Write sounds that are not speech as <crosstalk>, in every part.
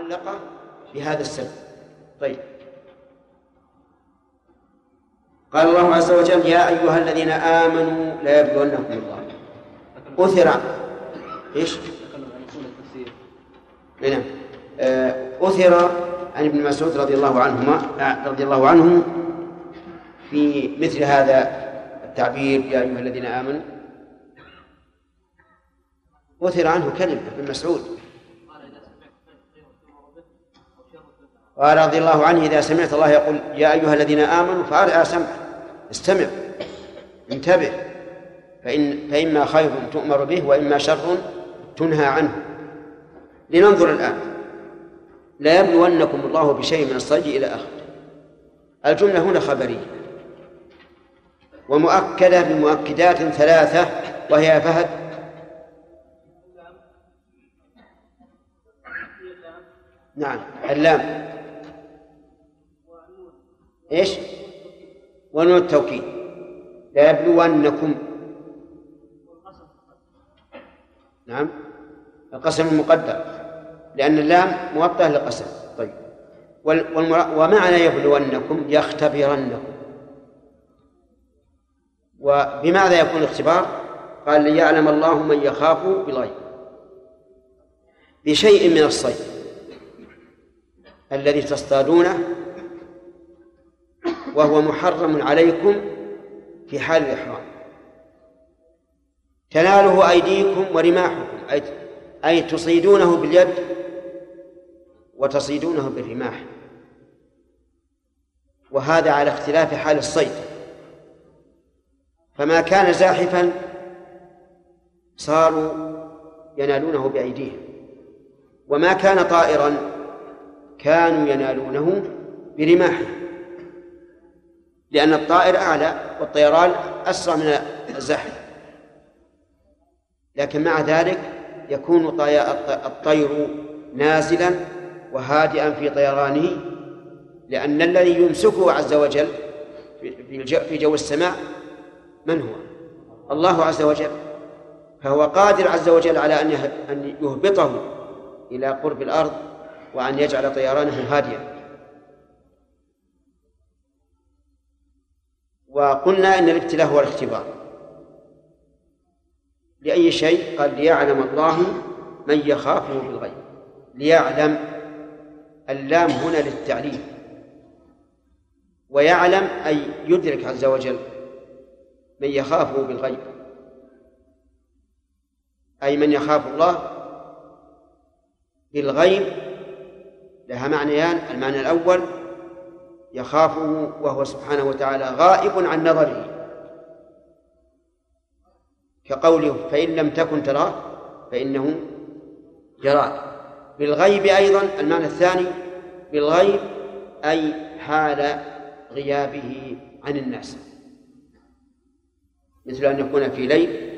معلقة بهذا السبب. طيب. قال الله عز وجل يا أيها الذين آمنوا لا يبلونكم الله. أثر. إيش؟ نعم. آه، أثر عن ابن مسعود رضي الله عنهما رضي الله عنه في مثل هذا التعبير يا أيها الذين آمنوا. أثر عنه كلمة ابن مسعود. قال رضي الله عنه إذا سمعت الله يقول يا أيها الذين آمنوا فأرعى سمع استمع انتبه فإن فإما خير تؤمر به وإما شر تنهى عنه. لننظر الآن. لا يبلونكم الله بشيء من الصيد إلى آخره. الجملة هنا خبرية. ومؤكدة بمؤكدات ثلاثة وهي فهد. نعم اللام. إيش؟ ونون التوكيد. لا يبلونكم. نعم. القسم المقدر. لأن اللام موطأة للقسم. طيب. ومعنى يبلونكم يختبرنكم. وبماذا يكون الاختبار؟ قال ليعلم الله من يخاف بالغيب بشيء من الصيد. الذي تصطادونه وهو محرم عليكم في حال الإحرام. تناله أيديكم ورماحكم أي أي تصيدونه باليد وتصيدونه بالرماح. وهذا على اختلاف حال الصيد. فما كان زاحفا صاروا ينالونه بأيديهم. وما كان طائرا كانوا ينالونه برماحهم. لأن الطائر أعلى والطيران أسرع من الزحف. لكن مع ذلك يكون الطير نازلا وهادئا في طيرانه لأن الذي يمسكه عز وجل في جو السماء من هو؟ الله عز وجل. فهو قادر عز وجل على أن يهبطه إلى قرب الأرض وأن يجعل طيرانه هادئا. وقلنا إن الابتلاء هو الاختبار. لأي شيء؟ قال ليعلم الله من يخافه بالغيب ليعلم اللام هنا للتعليم. ويعلم أي يدرك عز وجل من يخافه بالغيب أي من يخاف الله بالغيب لها معنيان. المعنى الأول يخافه وهو سبحانه وتعالى غائب عن نظره. كقوله فإن لم تكن تراه فإنه يراك بالغيب أيضا المعنى الثاني بالغيب أي حال غيابه عن الناس. مثل أن يكون في ليل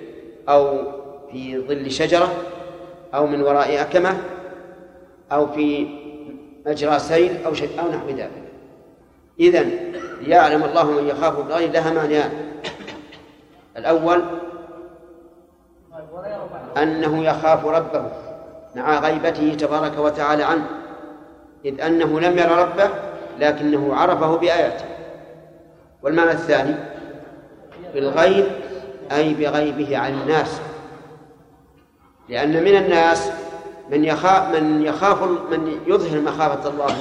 أو في ظل شجرة أو من وراء أكمة أو في مجرى سيل أو شيء أو نحو ذلك. إذا ليعلم الله من يخاف بالغيب لها معنيان الأول أنه يخاف ربه مع غيبته تبارك وتعالى عنه إذ أنه لم ير ربه لكنه عرفه بآياته. والمعنى الثاني بالغيب أي بغيبه عن الناس. لأن من الناس من يخاف من يخاف من يظهر مخافة الله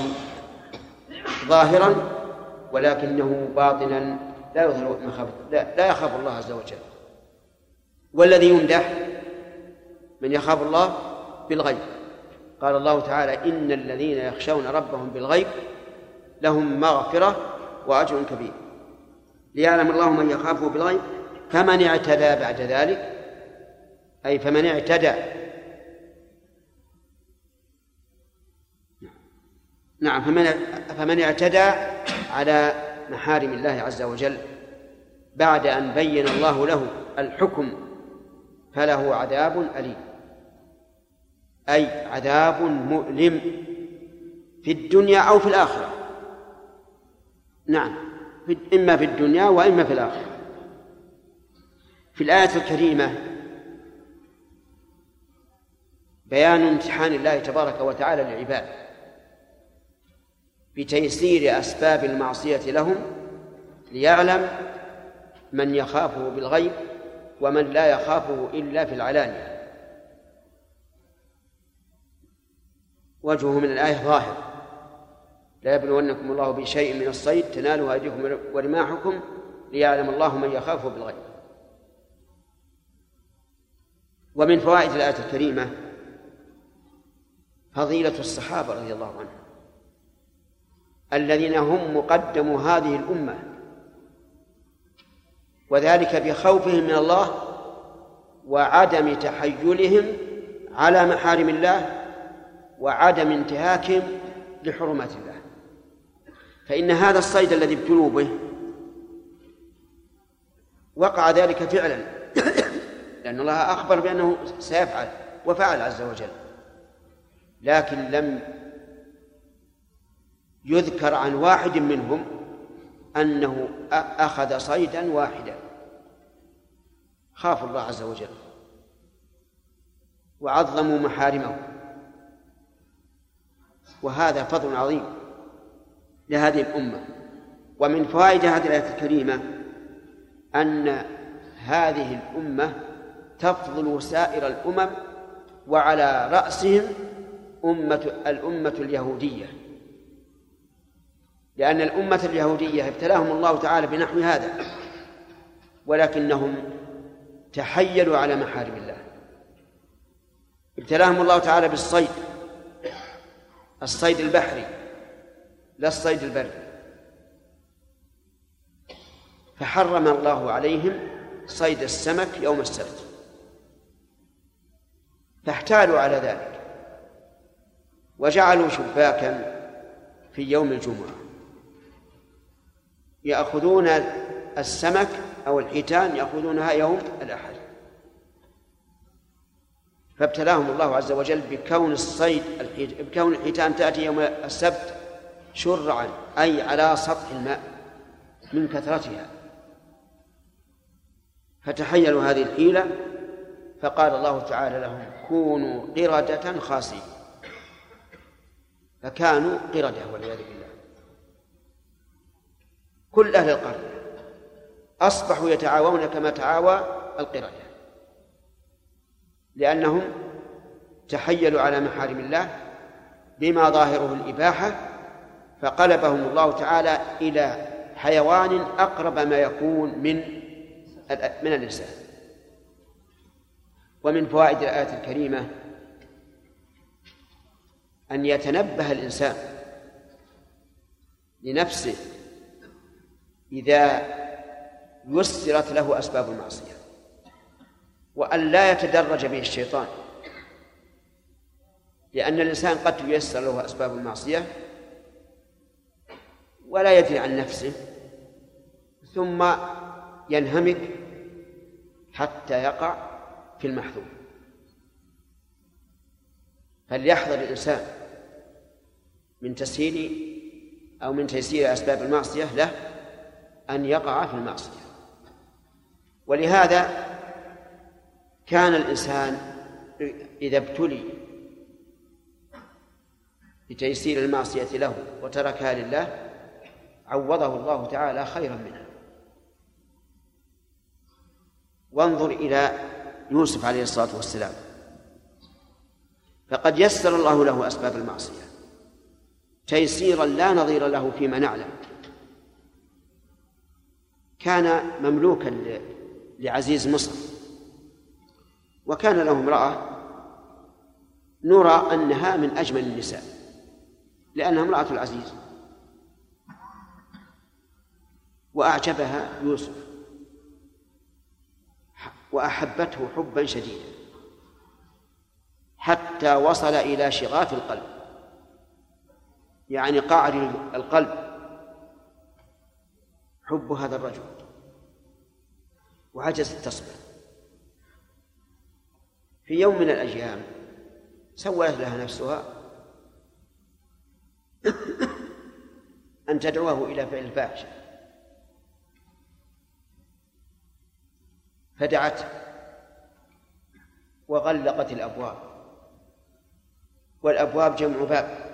ظاهرا ولكنه باطنا لا يظهر مخافة لا, لا يخاف الله عز وجل. والذي يمدح من يخاف الله بالغيب. قال الله تعالى إن الذين يخشون ربهم بالغيب لهم مغفرة وأجر كبير. ليعلم الله من يخافه بالغيب. فمن اعتدى بعد ذلك؟ أي فمن اعتدى نعم فمن فمن اعتدى على محارم الله عز وجل بعد أن بين الله له الحكم فله عذاب أليم. أي عذاب مؤلم في الدنيا أو في الآخرة. نعم إما في الدنيا وإما في الآخرة. في الآية الكريمة بيان امتحان الله تبارك وتعالى للعباد. بتيسير أسباب المعصية لهم ليعلم من يخافه بالغيب ومن لا يخافه إلا في العلانية. وجهه من الآية ظاهر. لا يبلونكم الله بشيء من الصيد تناله أيديكم ورماحكم ليعلم الله من يخافه بالغيب. ومن فوائد الآية الكريمة فضيلة الصحابة رضي الله عنهم. الذين هم مقدم هذه الأمة. وذلك بخوفهم من الله وعدم تحيلهم على محارم الله وعدم انتهاكهم لحرمات الله. فإن هذا الصيد الذي ابتلوا به وقع ذلك فعلا. <coughs> لأن الله أخبر بأنه سيفعل وفعل عز وجل. لكن لم يذكر عن واحد منهم أنه أخذ صيدا واحدا. خافوا الله عز وجل. وعظموا محارمه. وهذا فضل عظيم لهذه الأمة. ومن فوائد هذه الآية الكريمة أن هذه الأمة تفضل سائر الأمم وعلى رأسهم أمة الأمة اليهودية. لأن الأمة اليهودية ابتلاهم الله تعالى بنحو هذا ولكنهم تحيلوا على محارم الله. ابتلاهم الله تعالى بالصيد الصيد البحري لا الصيد البري. فحرم الله عليهم صيد السمك يوم السبت. فاحتالوا على ذلك وجعلوا شباكا في يوم الجمعة. يأخذون السمك أو الحيتان يأخذونها يوم الأحد. فابتلاهم الله عز وجل بكون الصيد بكون الحيتان تأتي يوم السبت شرعا أي على سطح الماء من كثرتها. فتحيلوا هذه الحيلة فقال الله تعالى لهم كونوا قردة خاسئين فكانوا قردة والعياذ بالله. كل أهل القرية أصبحوا يتعاونون كما تعاوى القردة لأنهم تحيلوا على محارم الله بما ظاهره الإباحة فقلبهم الله تعالى إلى حيوان أقرب ما يكون من من الإنسان ومن فوائد الآية الكريمة أن يتنبه الإنسان لنفسه إذا يسرت له أسباب المعصية وأن لا يتدرج به الشيطان لأن الإنسان قد تيسر له أسباب المعصية ولا يدري عن نفسه ثم ينهمك حتى يقع في المحذور. فليحذر الإنسان من تسهيل أو من تيسير أسباب المعصية له أن يقع في المعصية. ولهذا كان الإنسان إذا ابتلي بتيسير المعصية له وتركها لله عوضه الله تعالى خيرا منها. وانظر إلى يوسف عليه الصلاة والسلام. فقد يسر الله له أسباب المعصية. تيسيرا لا نظير له فيما نعلم. كان مملوكا لعزيز مصر. وكان له امرأة نرى أنها من أجمل النساء لأنها امرأة العزيز. وأعجبها يوسف. وأحبته حبا شديدا. حتى وصل إلى شغاف القلب. يعني قعر القلب حب هذا الرجل. وعجزت تصبر في يوم من الأيام سولت لها نفسها أن تدعوه إلى فعل الفاحشة. فدعته وغلقت الأبواب. والأبواب جمع باب.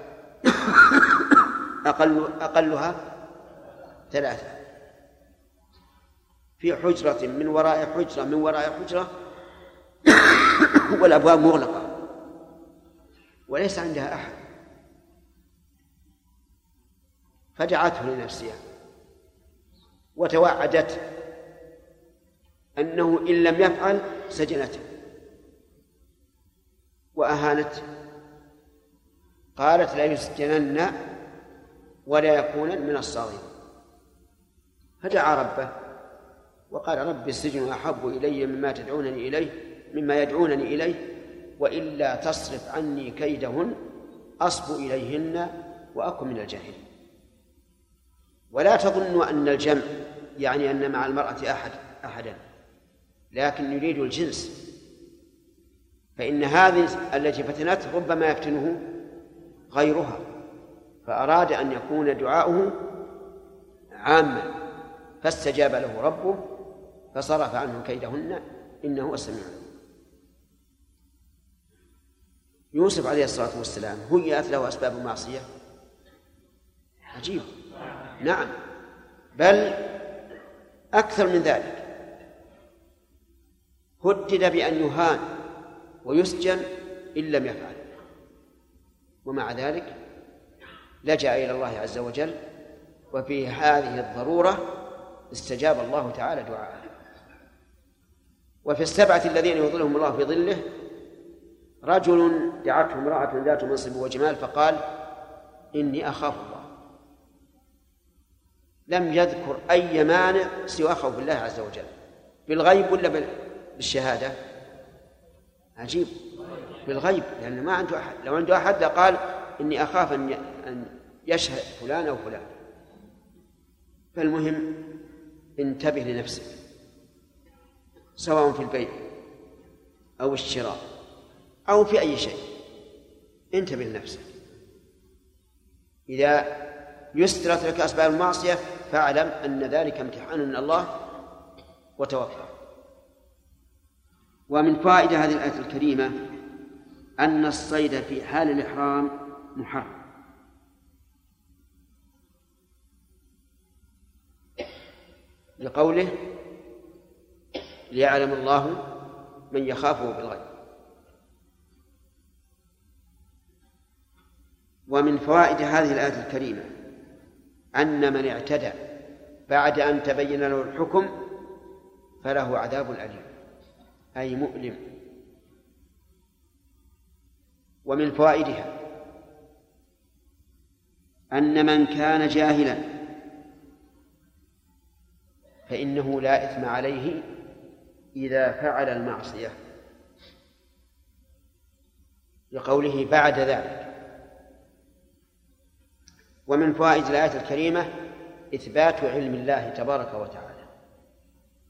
أقل أقلها ثلاثة. في حجرة من وراء حجرة من وراء حجرة. <coughs> والأبواب مغلقة. وليس عندها أحد. فدعته لنفسها. وتوعدته أنه إن لم يفعل سجنته وأهانته قالت لا يسجنن ولا يكونن من الصاغرين. فدعا ربه. وقال رب السجن أحب إلي مما تدعونني إليه مما يدعونني إليه وإلا تصرف عني كيدهن أصب إليهن وأكن من الجاهلين. ولا تظنوا أن الجمع يعني أن مع المرأة أحد أحدا لكن يريد الجنس. فإن هذه التي فتنته ربما يفتنه غيرها فأراد أن يكون دعاؤه عاما فاستجاب له ربه فصرف عنه كيدهن إنه هو السميع يوسف عليه الصلاة والسلام هيأت له أسباب المعصية عجيب. نعم. بل أكثر من ذلك. هدد بأن يهان ويسجن إن لم يفعل. ومع ذلك لجأ إلى الله عز وجل وفي هذه الضرورة استجاب الله تعالى دعاءه. وفي السبعة الذين يظلهم الله في ظله رجل دعته امرأة ذات منصب وجمال فقال إني أخاف الله. لم يذكر أي مانع سوى خوف الله عز وجل. بالغيب ولا بالشهادة؟ عجيب. بالغيب لأنه ما عنده أحد. لو عنده أحد لقال إني أخاف أن يشهد فلان أو فلان. فالمهم انتبه لنفسك. سواء في البيع أو الشراء أو في أي شيء. انتبه لنفسك. إذا يسرت لك أسباب المعصية فاعلم أن ذلك امتحان من الله وتوفى ومن فائدة هذه الآية الكريمة أن الصيد في حال الإحرام محرم. لقوله ليعلم الله من يخافه بالغيب. ومن فوائد هذه الآية الكريمة أن من اعتدى بعد أن تبين له الحكم فله عذاب أليم أي مؤلم. ومن فوائدها أن من كان جاهلا فإنه لا إثم عليه إذا فعل المعصية. لقوله بعد ذلك. ومن فوائد الآية الكريمة إثبات علم الله تبارك وتعالى.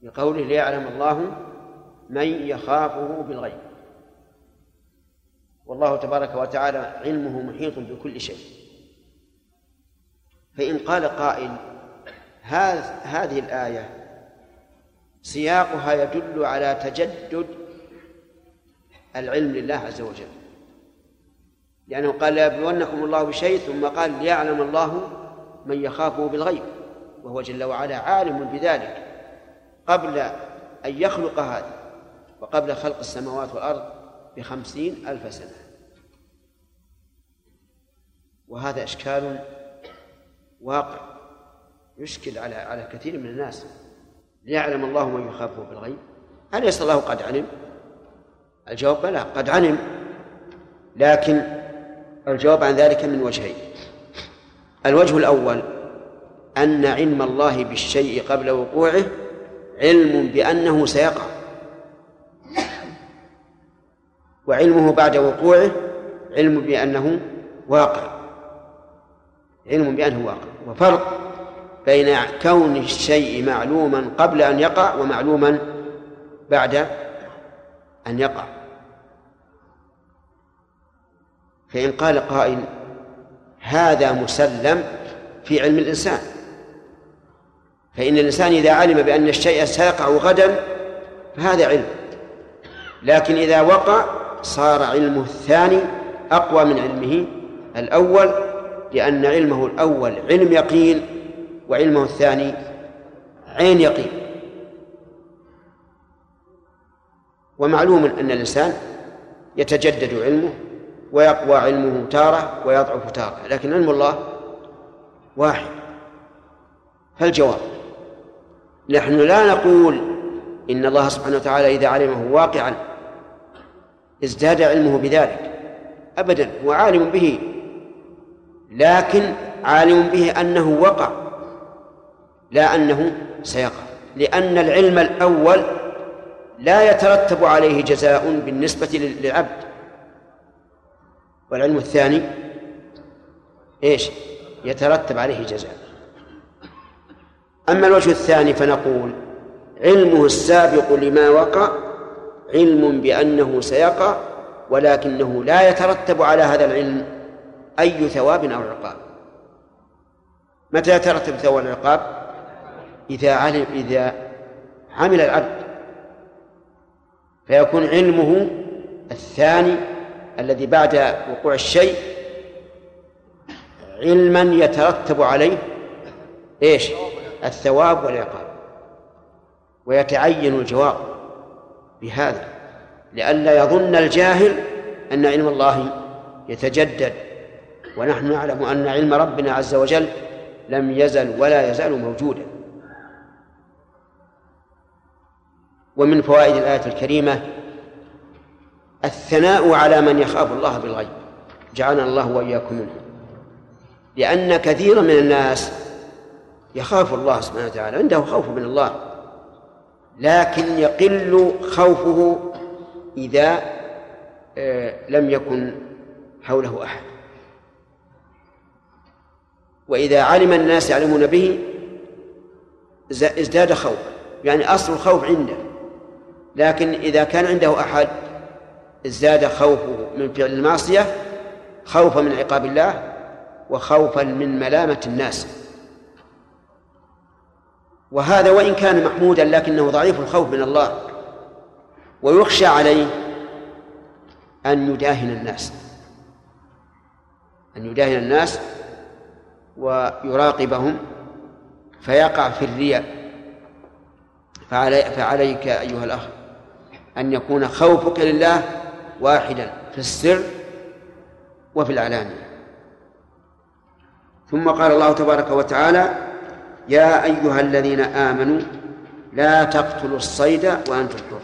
لقوله ليعلم الله من يخافه بالغيب. والله تبارك وتعالى علمه محيط بكل شيء. فإن قال قائل هذه الآية سياقها يدل على تجدد العلم لله عز وجل. لأنه قال ليبلونكم الله بشيء ثم قال ليعلم الله من يخافه بالغيب وهو جل وعلا عالم بذلك قبل أن يخلق هذا وقبل خلق السماوات والأرض بخمسين ألف سنة. وهذا إشكال واقع يشكل على على كثير من الناس. ليعلم الله من يخافه بالغيب. أليس الله قد علم؟ الجواب بلى قد علم. لكن الجواب عن ذلك من وجهين. الوجه الأول أن علم الله بالشيء قبل وقوعه علم بأنه سيقع. وعلمه بعد وقوعه علم بأنه واقع. علم بأنه واقع. وفرق بين كون الشيء معلوما قبل أن يقع ومعلوما بعد أن يقع. فإن قال قائل هذا مسلم في علم الإنسان. فإن الإنسان إذا علم بأن الشيء سيقع غدا فهذا علم. لكن إذا وقع صار علمه الثاني أقوى من علمه الأول لأن علمه الأول علم يقين وعلمه الثاني عين يقين. ومعلوم أن الإنسان يتجدد علمه ويقوى علمه تارة ويضعف تارة لكن علم الله واحد. فالجواب نحن لا نقول إن الله سبحانه وتعالى إذا علمه واقعا ازداد علمه بذلك أبدا هو عالم به لكن عالم به أنه وقع. لا أنه سيقع. لأن العلم الأول لا يترتب عليه جزاء بالنسبة للعبد. والعلم الثاني إيش؟ يترتب عليه جزاء. أما الوجه الثاني فنقول علمه السابق لما وقع علم بأنه سيقع ولكنه لا يترتب على هذا العلم أي ثواب أو عقاب. متى يترتب ثواب العقاب؟ إذا علم إذا عمل العبد فيكون علمه الثاني الذي بعد وقوع الشيء علما يترتب عليه إيش؟ الثواب والعقاب. ويتعين الجواب بهذا لئلا يظن الجاهل أن علم الله يتجدد. ونحن نعلم أن علم ربنا عز وجل لم يزل ولا يزال موجودا. ومن فوائد الآية الكريمة الثناء على من يخاف الله بالغيب. جعلنا الله وإياكم منه لأن كثيرا من الناس يخاف الله سبحانه وتعالى عنده خوف من الله لكن يقل خوفه إذا آه، لم يكن حوله أحد. وإذا علم الناس يعلمون به ازداد خوف يعني أصل الخوف عنده. لكن إذا كان عنده أحد ازداد خوفه من فعل المعصية خوفا من عقاب الله وخوفا من ملامة الناس. وهذا وإن كان محمودا لكنه ضعيف الخوف من الله ويخشى عليه أن يداهن الناس. أن يداهن الناس ويراقبهم فيقع في الرياء. فعلي فعليك أيها الأخ. أن يكون خوفك لله واحدا في السر وفي العلانية. ثم قال الله تبارك وتعالى يا أيها الذين آمنوا لا تقتلوا الصيد وأنتم حر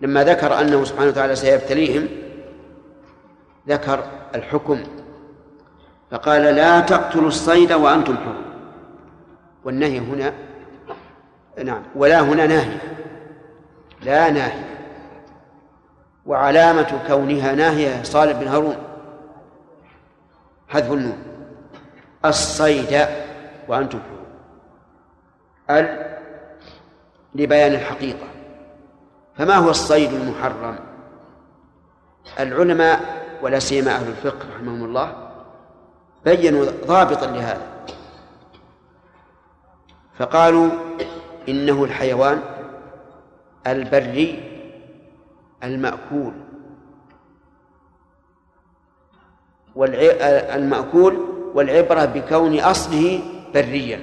لما ذكر أنه سبحانه وتعالى سيبتليهم ذكر الحكم. فقال لا تقتلوا الصيد وأنتم حر والنهي هنا نعم ولا هنا ناهية لا ناهية وعلامة كونها ناهية صالح بن هارون. حذف النون. الصيد وأنتم. ال لبيان الحقيقة. فما هو الصيد المحرم؟ العلماء ولا سيما أهل الفقه رحمهم الله بينوا ضابطا لهذا. فقالوا إنه الحيوان البري المأكول. المأكول والعبرة بكون أصله بريا.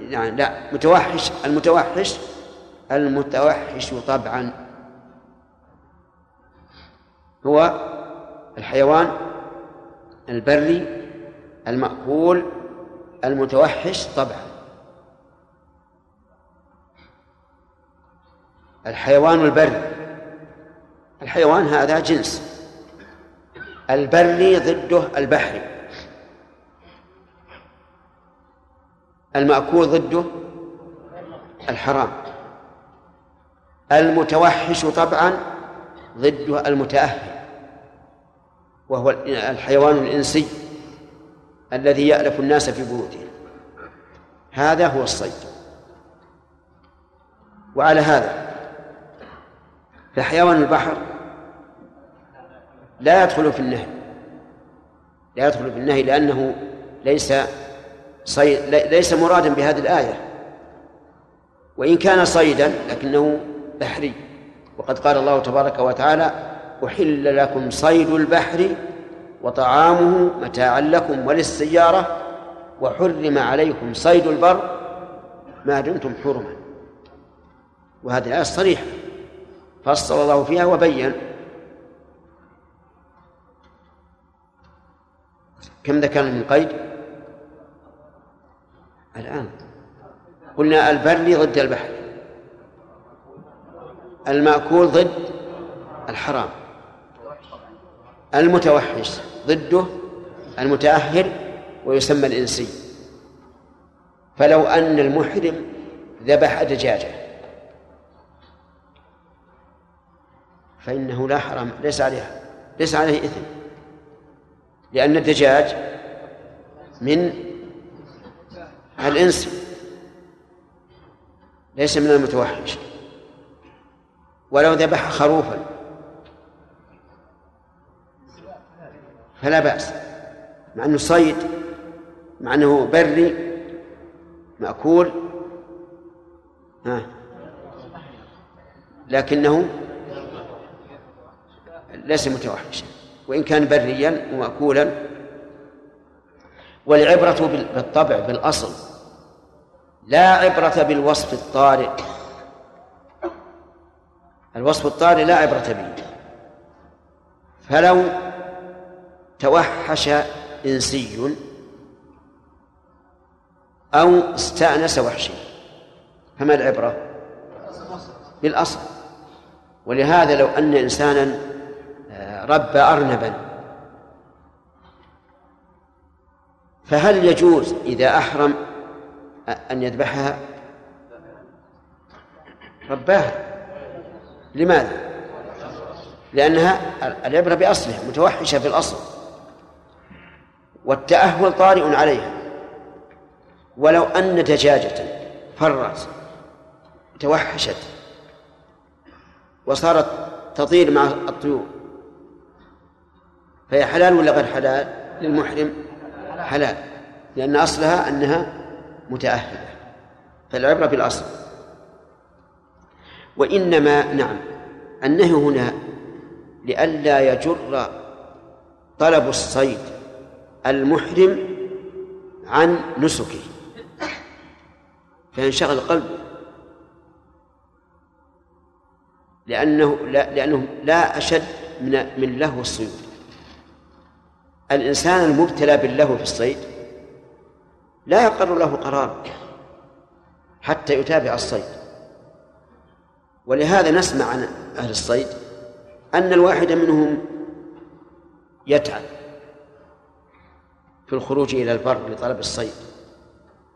يعني لا متوحش المتوحش المتوحش طبعا. هو الحيوان البري المأكول المتوحش طبعا. الحيوان البري. الحيوان هذا جنس. البري ضده البحري. المأكول ضده الحرام. المتوحش طبعا ضده المتأهل. وهو الحيوان الإنسي الذي يألف الناس في بيوتهم. هذا هو الصيد. وعلى هذا فحيوان البحر لا يدخل في النهي لا يدخل في النهي لأنه ليس صيد ليس مرادا بهذه الآية. وإن كان صيدا لكنه بحري. وقد قال الله تبارك وتعالى أحل لكم صيد البحر وطعامه متاعا لكم وللسيارة وحرم عليكم صيد البر ما دمتم حرما. وهذه الآية صريحة. فصل الله فيها وبين. كم ذكرنا من قيد؟ الآن. قلنا البر ضد البحر. المأكول ضد الحرام. المتوحش ضده المتأهل ويسمى الإنسي. فلو أن المحرم ذبح دجاجة. فإنه لا حرام ليس عليها ليس عليه إثم. لأن الدجاج من الإنس ليس من المتوحش. ولو ذبح خروفا فلا بأس مع أنه صيد مع أنه بري مأكول ها. لكنه ليس متوحشا وإن كان بريا ومأكولا. والعبرة بالطبع بالأصل. لا عبرة بالوصف الطارئ. الوصف الطارئ لا عبرة به. فلو توحش إنسي أو استأنس وحشي فما العبرة؟ بالأصل. ولهذا لو أن إنسانا ربى أرنبا. فهل يجوز إذا أحرم أن يذبحها؟ رباها لماذا؟ لأنها العبرة بأصلها متوحشة في الأصل. والتأهل طارئ عليها. ولو أن دجاجة فرت توحشت وصارت تطير مع الطيور. فهي حلال ولا غير حلال للمحرم؟ حلال لأن أصلها أنها متأهلة فالعبرة بالأصل. وإنما نعم النهي هنا لئلا يجر طلب الصيد المحرم عن نسكه فينشغل القلب. لأنه لا لأنه لا أشد من من لهو الصيد. الإنسان المبتلى باللهو في الصيد لا يقر له قرار حتى يتابع الصيد. ولهذا نسمع عن أهل الصيد أن الواحد منهم يتعب في الخروج إلى البر لطلب الصيد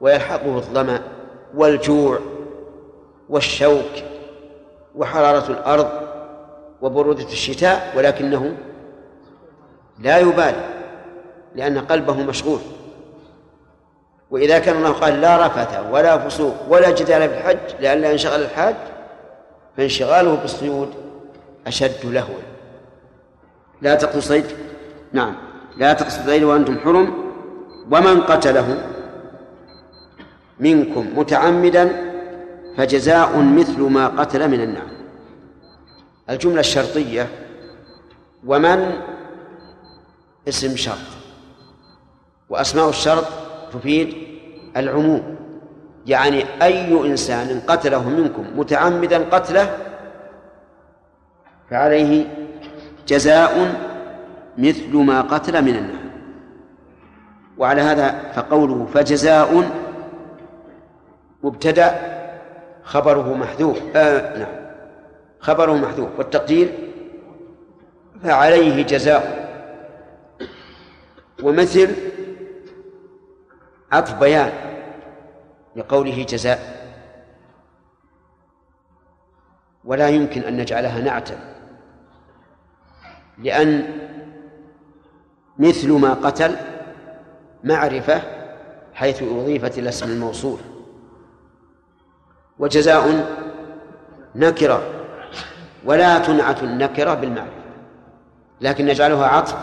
ويلحقه الظمأ والجوع والشوك وحرارة الأرض وبرودة الشتاء ولكنه لا يبالي. لأن قلبه مشغول. وإذا كان الله قال لا رفث ولا فسوق ولا جدال في الحج لئلا ينشغل الحاج فانشغاله بالصيود أشد لهوا لا تقصد صيد؟ نعم. لا تقصد صيد وأنتم حرم. ومن قتله منكم متعمدا فجزاء مثل ما قتل من النعم. الجملة الشرطية ومن؟ اسم شرط. وأسماء الشرط تفيد العموم. يعني أي إنسان قتله منكم متعمدا قتله فعليه جزاء مثل ما قتل من النعم وعلى هذا فقوله فجزاء مبتدأ خبره محذوف. آه نعم. خبره محذوف. والتقدير فعليه جزاء. ومثل عطف بيان لقوله جزاء. ولا يمكن أن نجعلها نعتا لأن مثل ما قتل معرفة حيث أضيفت إلى اسم الموصول. وجزاء نكرة ولا تنعت النكرة بالمعرفة لكن نجعلها عطف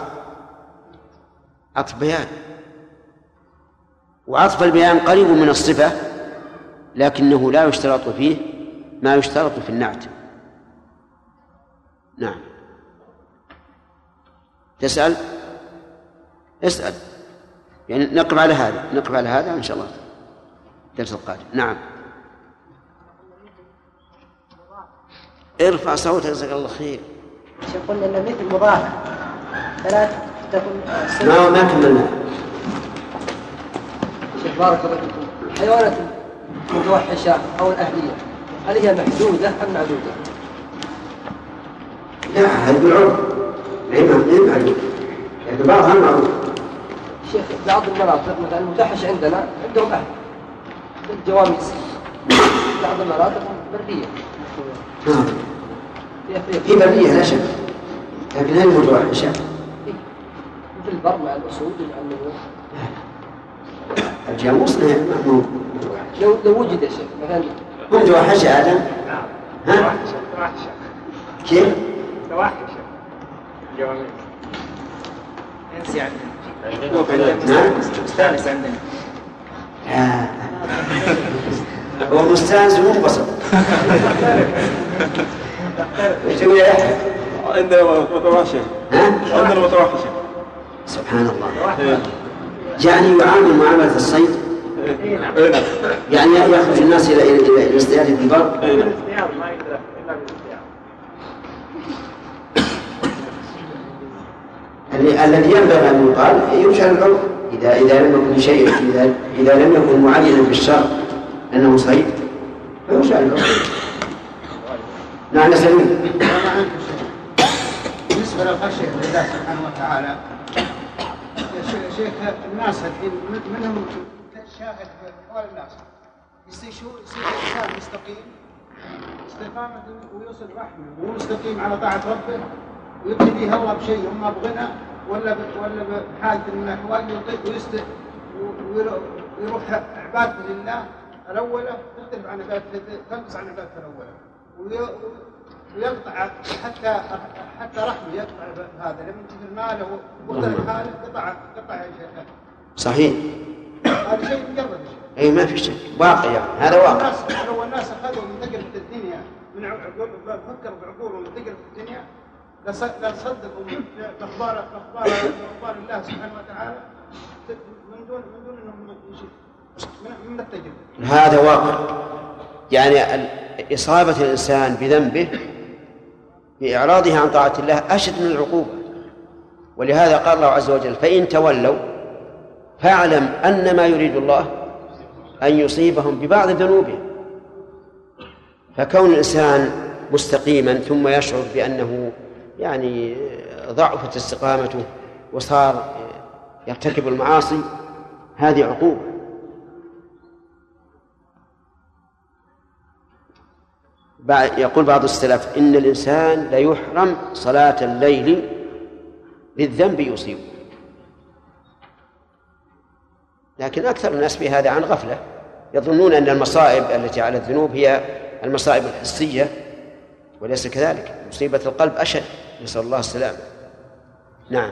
عطف بيان. وعطف البيان قريب من الصفة لكنه لا يشترط فيه ما يشترط في النعت. نعم. تسأل؟ اسأل. يعني نقف على هذا نقف على هذا إن شاء الله. الدرس القادم. نعم. ارفع صوتك جزاك الله خير. قلنا إن مثل مضاف. فلا تكن ما ما كملنا؟ بارك الله فيكم. الحيوانات المتوحشة أو الأهلية هل هي محدودة أم معدودة؟ لا ما هي معدوده لكن بعضها معروف شيخ بعض المناطق مثلا المتوحش عندنا عندهم أهل الجواميس بعض المناطق برية. نعم. في برية لا شك. لكن هل متوحشة؟ مثل البر مع الأسود مع النمور. الجاموس مو لو لو وجد شيء مثلا متوحشه آدم؟ ها؟ توحشه كيف؟ توحشه جواميس انسي عندنا نعم مستانس عندنا آه. هو مستانس ومنبسط إيش تقول يا يحيى؟ عندنا متوحشة ها؟ عندنا متوحشة سبحان الله يعني يعامل معاملة الصيد. يعني يخرج الناس إلى إلى إلى اصطياد الا بالاختيار الذي ينبغي أن يقال يرجع للعرف إذا إذا لم يكن شيء إذا إذا لم يكن معينا في الشرع أنه صيد فيرجع للعرف نعم سليم. بالنسبة للخشية لله سبحانه وتعالى شيخ- الناس الحين من- منهم شاهد في أحوال الناس يصير إنسان مستقيم؟ استقامة ويوصل رحمه وهو مستقيم على طاعة ربه؟ ويبتدي الله بشيء إما بغنى؟ ولا ولا بحالة من الأحوال يطيق ويروح عبادته لله الأولى تختلف عن عبادته تنقص عن عبادته الأولى. وي- ويقطع حتى حتى رحمه يقطع هذا لما تجد المال ومختلف حاله قطع قطع يا شيخ. صحيح. هذا شيء مجرد أي ما في شك. واقع يعني. هذا واقع. الناس لو الناس أخذوا من تجربة الدنيا من عقول فكروا بعقولهم من تجربة الدنيا. لص- لصدقوا أخبار أخبار أخبار الله سبحانه وتعالى. من دون من دون إنهم. من من التجربة. هذا واقع. يعني إصابة الإنسان بذنبه بإعراضه عن طاعة الله أشد من العقوبة. ولهذا قال الله عز وجل فإن تولوا فاعلم أن ما يريد الله أن يصيبهم ببعض ذنوبهم. فكون الإنسان مستقيما ثم يشعر بأنه يعني ضعفت استقامته وصار يرتكب المعاصي هذه عقوبة. يقول بعض السلف إن الإنسان ليحرم صلاة الليل للذنب يصيبه لكن أكثر الناس في هذا عن غفلة. يظنون أن المصائب التي على الذنوب هي المصائب الحسية وليس كذلك. مصيبة القلب أشد. نسأل الله السلامة. نعم.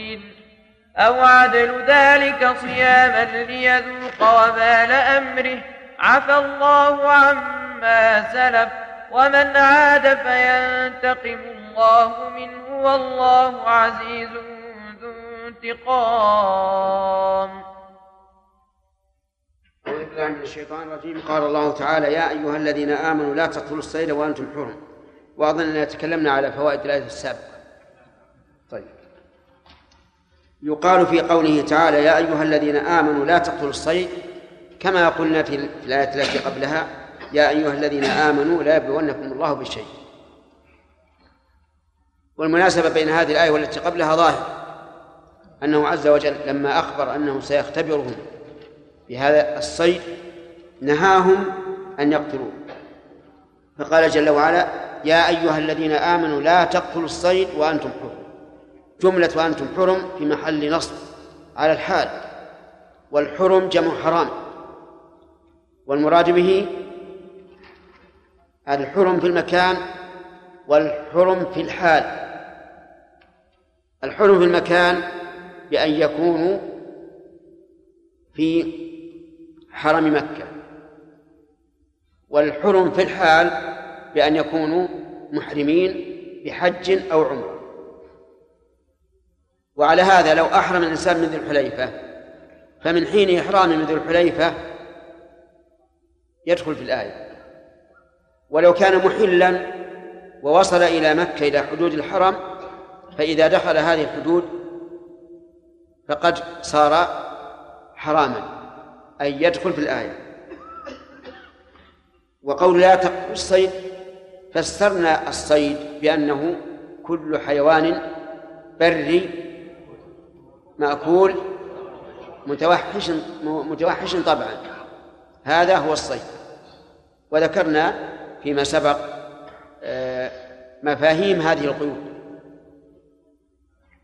أو عدل ذلك صياما ليذوق وبال أمره. عفى الله عما سلف ومن عاد فينتقم الله منه والله عزيز ذو انتقام. أعوذ بالله من الشيطان الرجيم. قال الله تعالى يا أيها الذين آمنوا لا تقتلوا الصيد وأنتم حرم. وأظن أننا تكلمنا على فوائد الآية السابقة طيب يقال في قوله تعالى يا أيها الذين آمنوا لا تقتلوا الصيد كما قلنا في الآية التي قبلها يا أيها الذين آمنوا لا يبلونكم الله بالشيء والمناسبة بين هذه الآية والتي قبلها ظاهر أنه عز وجل لما أخبر أنه سيختبرهم بهذا الصيد نهاهم أن يقتلوه. فقال جل وعلا يا أيها الذين آمنوا لا تقتلوا الصيد وأنتم حرم. جملة وأنتم حرم في محل نصب على الحال والحرم جمع حرام. والمراد به الحرم في المكان والحرم في الحال. الحرم في المكان بأن يكونوا في حرم مكة. والحرم في الحال بأن يكونوا محرمين بحج أو عمرة. وعلى هذا لو أحرم الإنسان من ذي الحليفة فمن حين إحرامه من ذي الحليفة يدخل في الآية. ولو كان محلا ووصل إلى مكة إلى حدود الحرم فإذا دخل هذه الحدود فقد صار حراما أي يدخل في الآية. وقول لا تقتل الصيد فسرنا الصيد بأنه كل حيوان بري مأكول متوحش متوحش طبعا. هذا هو الصيد. وذكرنا فيما سبق آه، مفاهيم هذه القيود.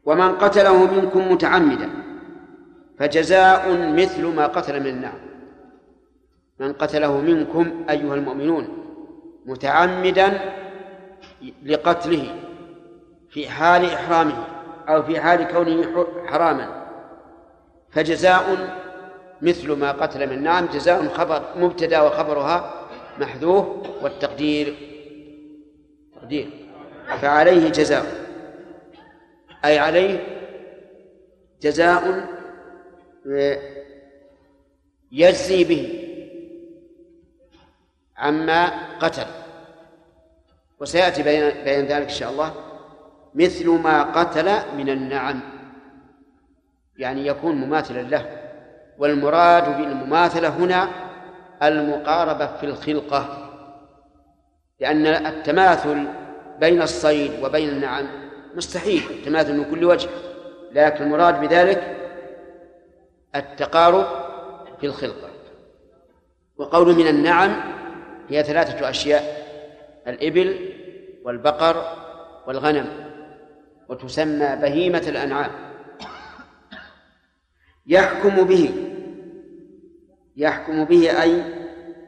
ومن قتله منكم متعمدا فجزاء مثل ما قتل من النعم من قتله منكم أيها المؤمنون متعمدا لقتله في حال إحرامه. أو في حال كونه حراما. فجزاء مثل ما قتل من نعم جزاء خبر مبتدا وخبرها محذوف والتقدير تقدير. فعليه جزاء. أي عليه جزاء يجزي به عما قتل. وسيأتي بيان ذلك إن شاء الله. مثل ما قتل من النعم يعني يكون مماثلا له. والمراد بالمماثلة هنا المقاربة في الخلقة لأن التماثل بين الصيد وبين النعم مستحيل التماثل من كل وجه. لكن المراد بذلك التقارب في الخلقة. وقول من النعم هي ثلاثة أشياء الإبل والبقر والغنم. وتسمى بهيمة الأنعام. يحكم به يحكم به أي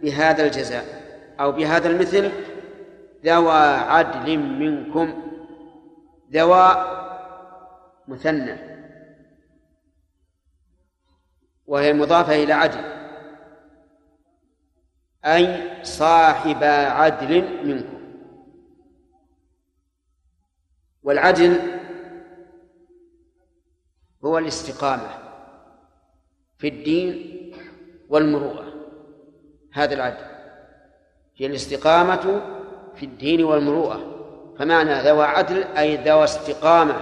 بهذا الجزاء أو بهذا المثل ذوى عدل منكم ذوى مثنى. وهي مضافة إلى عدل. أي صاحب عدل منكم. والعدل هو الاستقامة في الدين والمروءة هذا العدل. هي الاستقامة في الدين والمروءة. فمعنى ذوى عدل أي ذوى استقامة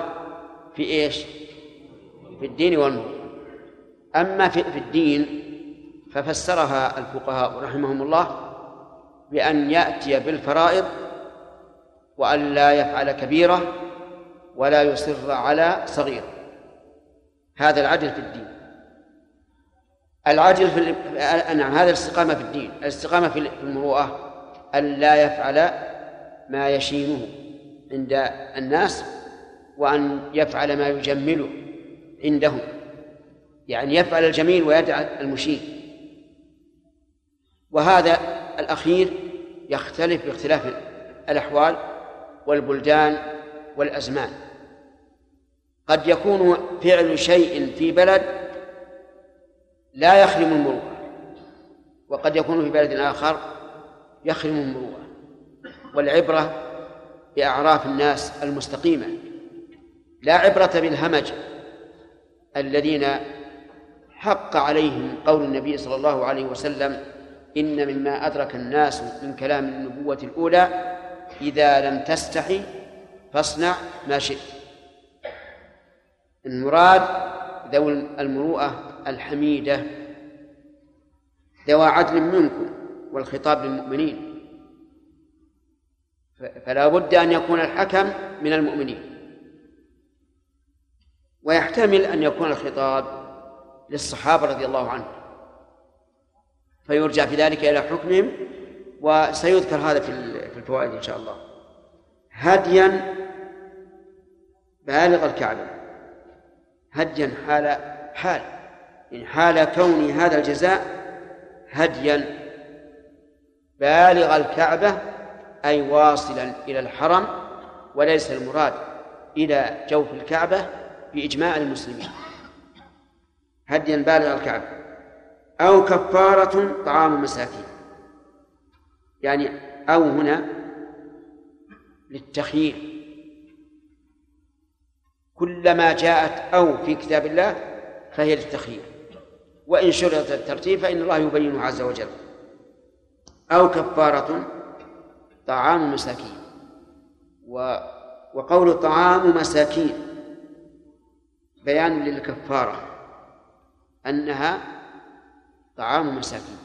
في إيش؟ في الدين والمروءة. أما في, في الدين ففسرها الفقهاء رحمهم الله بأن يأتي بالفرائض وأن لا يفعل كبيرة ولا يصر على صغيرة هذا العدل في الدين. العدل في نعم هذا الاستقامة في الدين. الاستقامة في المروءة أن لا يفعل ما يشينه عند الناس وأن يفعل ما يجمله عندهم. يعني يفعل الجميل ويدع المشين وهذا الأخير يختلف باختلاف الأحوال والبلدان والأزمان. قد يكون فعل شيء في بلد لا يخرم المروءة وقد يكون في بلد آخر يخرم المروءة والعبرة بأعراف الناس المستقيمة لا عبرة بالهمج الذين حق عليهم قول النبي صلى الله عليه وسلم إن مما أدرك الناس من كلام النبوة الأولى إذا لم تستحي فاصنع ما شئت. المراد ذوي المروءة الحميدة ذوى عدل منكم والخطاب للمؤمنين. فلا بد أن يكون الحكم من المؤمنين. ويحتمل أن يكون الخطاب للصحابة رضي الله عنهم. فيرجع في ذلك إلى حكمهم وسيذكر هذا في الفوائد إن شاء الله. هديا بالغ الكعبة. هديا حال حال. يعني حال كون هذا الجزاء هديا بالغ الكعبة أي واصلا إلى الحرم وليس المراد إلى جوف الكعبة بإجماع المسلمين. هديا بالغ الكعبة. أو كفارة طعام مساكين. يعني أو هنا للتخيير. كلما جاءت أو في كتاب الله فهي للتخيير. وإن شرط الترتيب فإن الله يبينه عز وجل. أو كفارة طعام مساكين. و وقول طعام مساكين بيان للكفارة أنها طعام مساكين.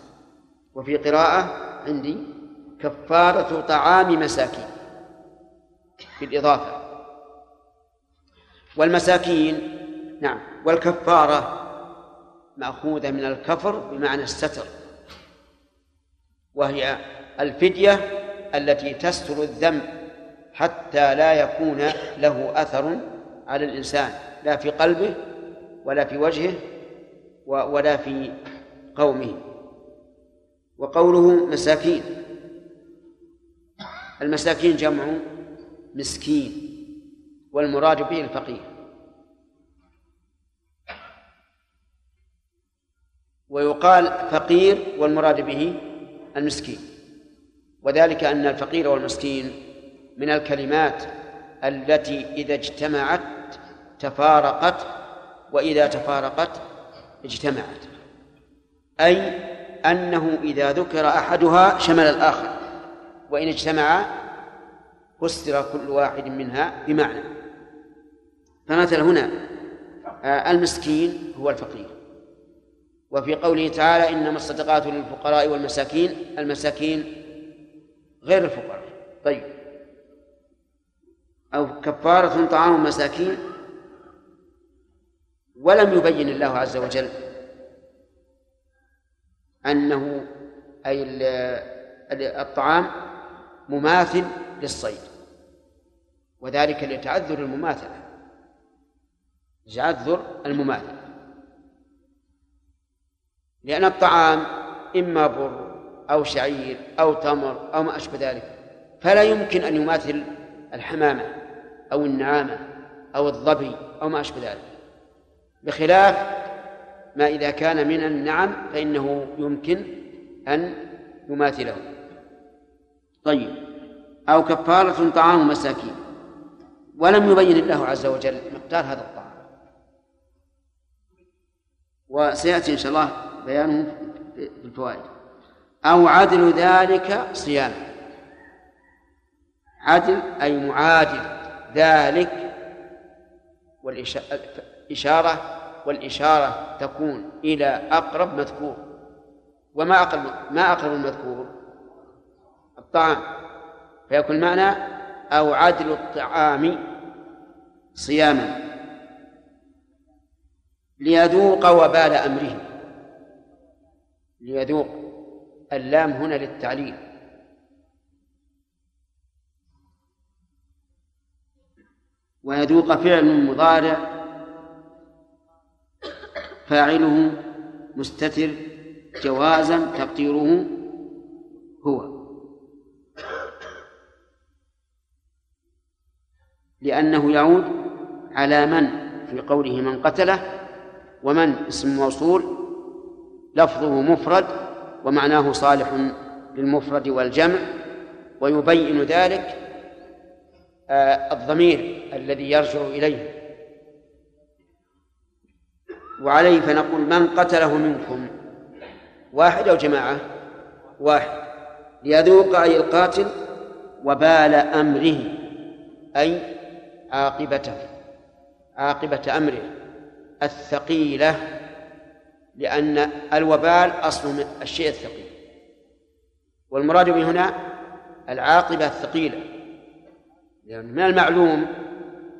وفي قراءة عندي كفارة طعام مساكين. بالإضافة. والمساكين نعم والكفارة مأخوذة من الكفر بمعنى الستر وهي الفدية التي تستر الذنب حتى لا يكون له أثر على الإنسان لا في قلبه ولا في وجهه ولا في قومه. وقوله مساكين المساكين جمع مسكين. والمراد به الفقير ويقال فقير والمراد به المسكين. وذلك أن الفقير والمسكين من الكلمات التي إذا اجتمعت تفارقت وإذا تفارقت اجتمعت. أي أنه إذا ذكر أحدها شمل الآخر وإن اجتمعا فسر كل واحد منها بمعنى. فمثل هنا آه، المسكين هو الفقير. وفي قوله تعالى إنما الصدقات للفقراء والمساكين المساكين غير الفقراء. طيب. أو كفارة طعام مساكين ولم يبين الله عز وجل أنه أي الطعام مماثل للصيد وذلك لتعذر المماثلة. تعذر المماثلة لأن الطعام إما بر أو شعير أو تمر أو ما أشبه ذلك فلا يمكن أن يماثل الحمامة أو النعامة أو الظبي أو ما أشبه ذلك. بخلاف ما إذا كان من النعم فإنه يمكن أن يماثله. طيب أو كفارة طعام مساكين. ولم يبين الله عز وجل مقدار هذا. وسيأتي إن شاء الله بيانه في الفوائد أو عدل ذلك صيام عدل أي معادل ذلك والإشارة والإشارة تكون إلى أقرب مذكور. وما أقرب ما أقرب المذكور؟ الطعام. فيكون المعنى أو عدل الطعام صياما. ليذوق وبال أمره ليذوق. اللام هنا للتعليل. ويذوق فعل مضارع. فاعله مستتر. جوازا تقديره هو. لأنه يعود على من؟ في قوله من قتله. ومن؟ اسم موصول. لفظه مفرد ومعناه صالح للمفرد والجمع. ويبين ذلك آه، الضمير الذي يرجع إليه. وعليه فنقول من قتله منكم. واحد أو جماعة؟ واحد. ليذوق أي القاتل وبال أمره أي عاقبته عاقبة أمره. الثقيلة لأن الوبال أصل الشيء الثقيل. والمراد به هنا العاقبة الثقيلة لأن من المعلوم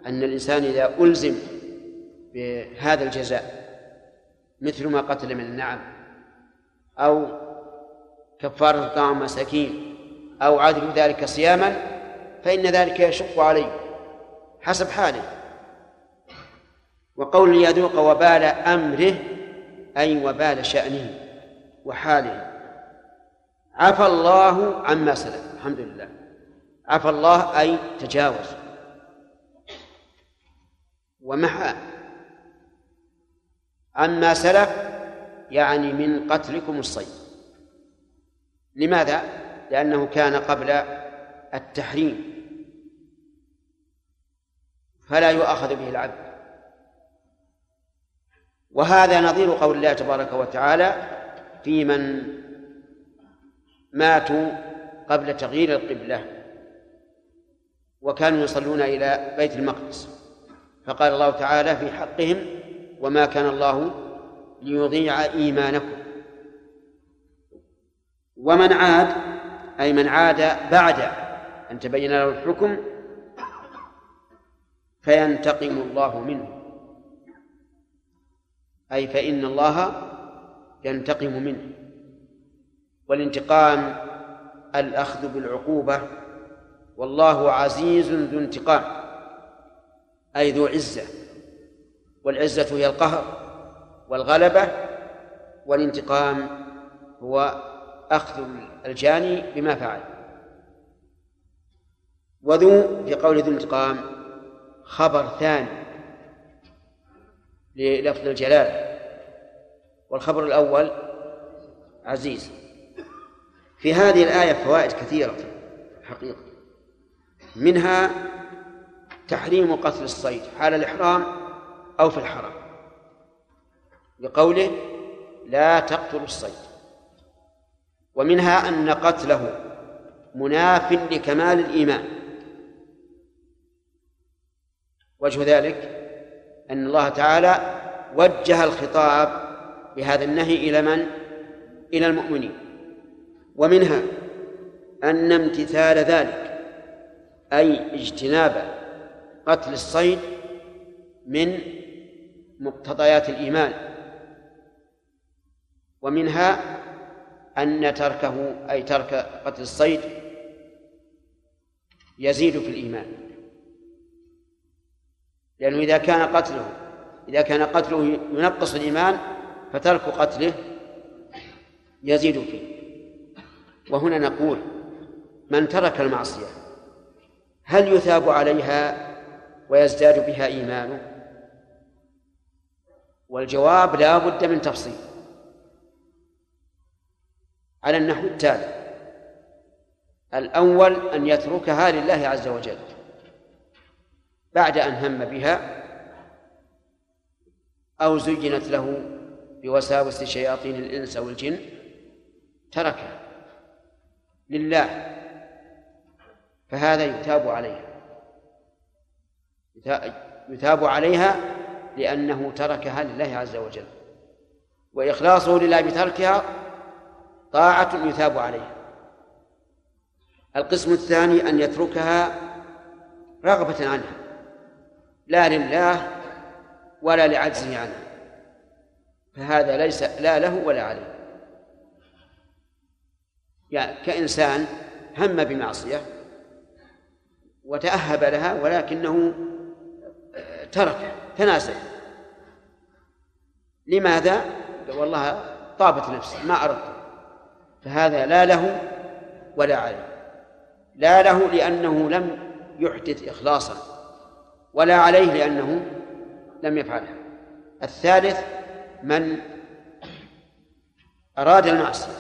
أن الإنسان إذا ألزم بهذا الجزاء مثل ما قتل من النعم أو كفارة طعام مساكين أو عدل ذلك صياما فإن ذلك يشق عليه حسب حاله. وقول ليذوق وبال أمره أي وبال شأنه وحاله. عفى الله عما سلف. الحمد لله. عفى الله أي تجاوز. ومحى. عما سلف يعني من قتلكم الصيد. لماذا؟ لأنه كان قبل التحريم. فلا يؤاخذ به العبد. وهذا نظير قول الله تبارك وتعالى في من ماتوا قبل تغيير القبلة وكانوا يصلون إلى بيت المقدس. فقال الله تعالى في حقهم وما كان الله ليضيع إيمانكم. ومن عاد أي من عاد بعد أن تبين له الحكم فينتقم الله منه. أي فإن الله ينتقم منه. والانتقام الأخذ بالعقوبة والله عزيز ذو انتقام أي ذو عزة. والعزة هي القهر والغلبة والانتقام هو أخذ الجاني بما فعل. وذو في قول ذو انتقام خبر ثاني. للفظ الجلال. والخبر الأول عزيز. في هذه الآية فوائد كثيرة حقيقة منها تحريم قتل الصيد حال الإحرام أو في الحرم بقوله لا تقتلوا الصيد. ومنها أن قتله مناف لكمال الإيمان. وجه ذلك أن الله تعالى وجه الخطاب بهذا النهي إلى من؟ إلى المؤمنين. ومنها أن امتثال ذلك أي اجتناب قتل الصيد من مقتضيات الإيمان. ومنها أن تركه أي ترك قتل الصيد يزيد في الإيمان. لأنه إذا كان قتله إذا كان قتله ينقص الإيمان فترك قتله يزيد فيه. وهنا نقول من ترك المعصية هل يثاب عليها ويزداد بها إيمانه والجواب لا بد من تفصيل. على النحو التالي الأول أن يتركها لله عز وجل. بعد أن هم بها أو زينت له بوساوس شياطين الإنس أو الجن تركها لله فهذا يتاب عليها. يتاب عليها لأنه تركها لله عز وجل. وإخلاصه لله بتركها طاعة يثاب عليها. القسم الثاني أن يتركها رغبة عنها. لا لله ولا لعجزه عنها فهذا ليس لا له ولا عليه. يعني كإنسان هم بمعصية وتأهب لها ولكنه ترك تنازل. لماذا؟ والله طابت نفسي ما أردت. فهذا لا له ولا عليه. لا له لأنه لم يحدث إخلاصا. ولا عليه لأنه لم يفعلها الثالث من أراد المعصية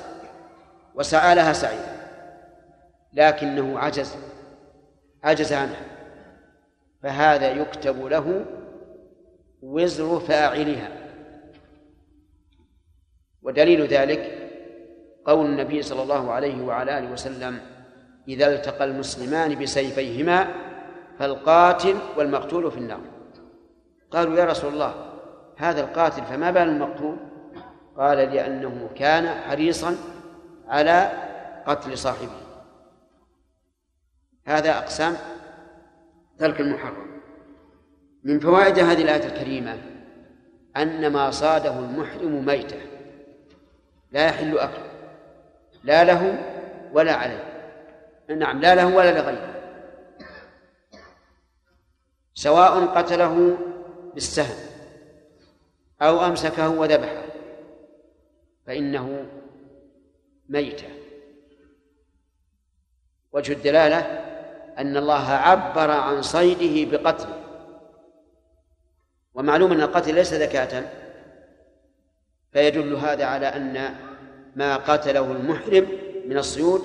وسعى لها سعيا لكنه عجز عجز عنها. فهذا يكتب له وزر فاعلها. ودليل ذلك قول النبي صلى الله عليه وعلى آله وسلم إذا التقى المسلمان بسيفيهما فالقاتل والمقتول في النار. قالوا يا رسول الله هذا القاتل فما بال المقتول؟ قال لأنه كان حريصا على قتل صاحبه. هذا أقسام ترك المحرم. من فوائد هذه الآية الكريمة أن ما صاده المحرم ميتة. لا يحل أكله. لا له ولا عليه. نعم لا له ولا لغيره. سواء قتله بالسهم أو أمسكه وذبحه فإنه ميتة. وجه الدلالة أن الله عبر عن صيده بقتله ومعلوم أن القتل ليس زكاة فيدل هذا على أن ما قتله المحرم من الصيود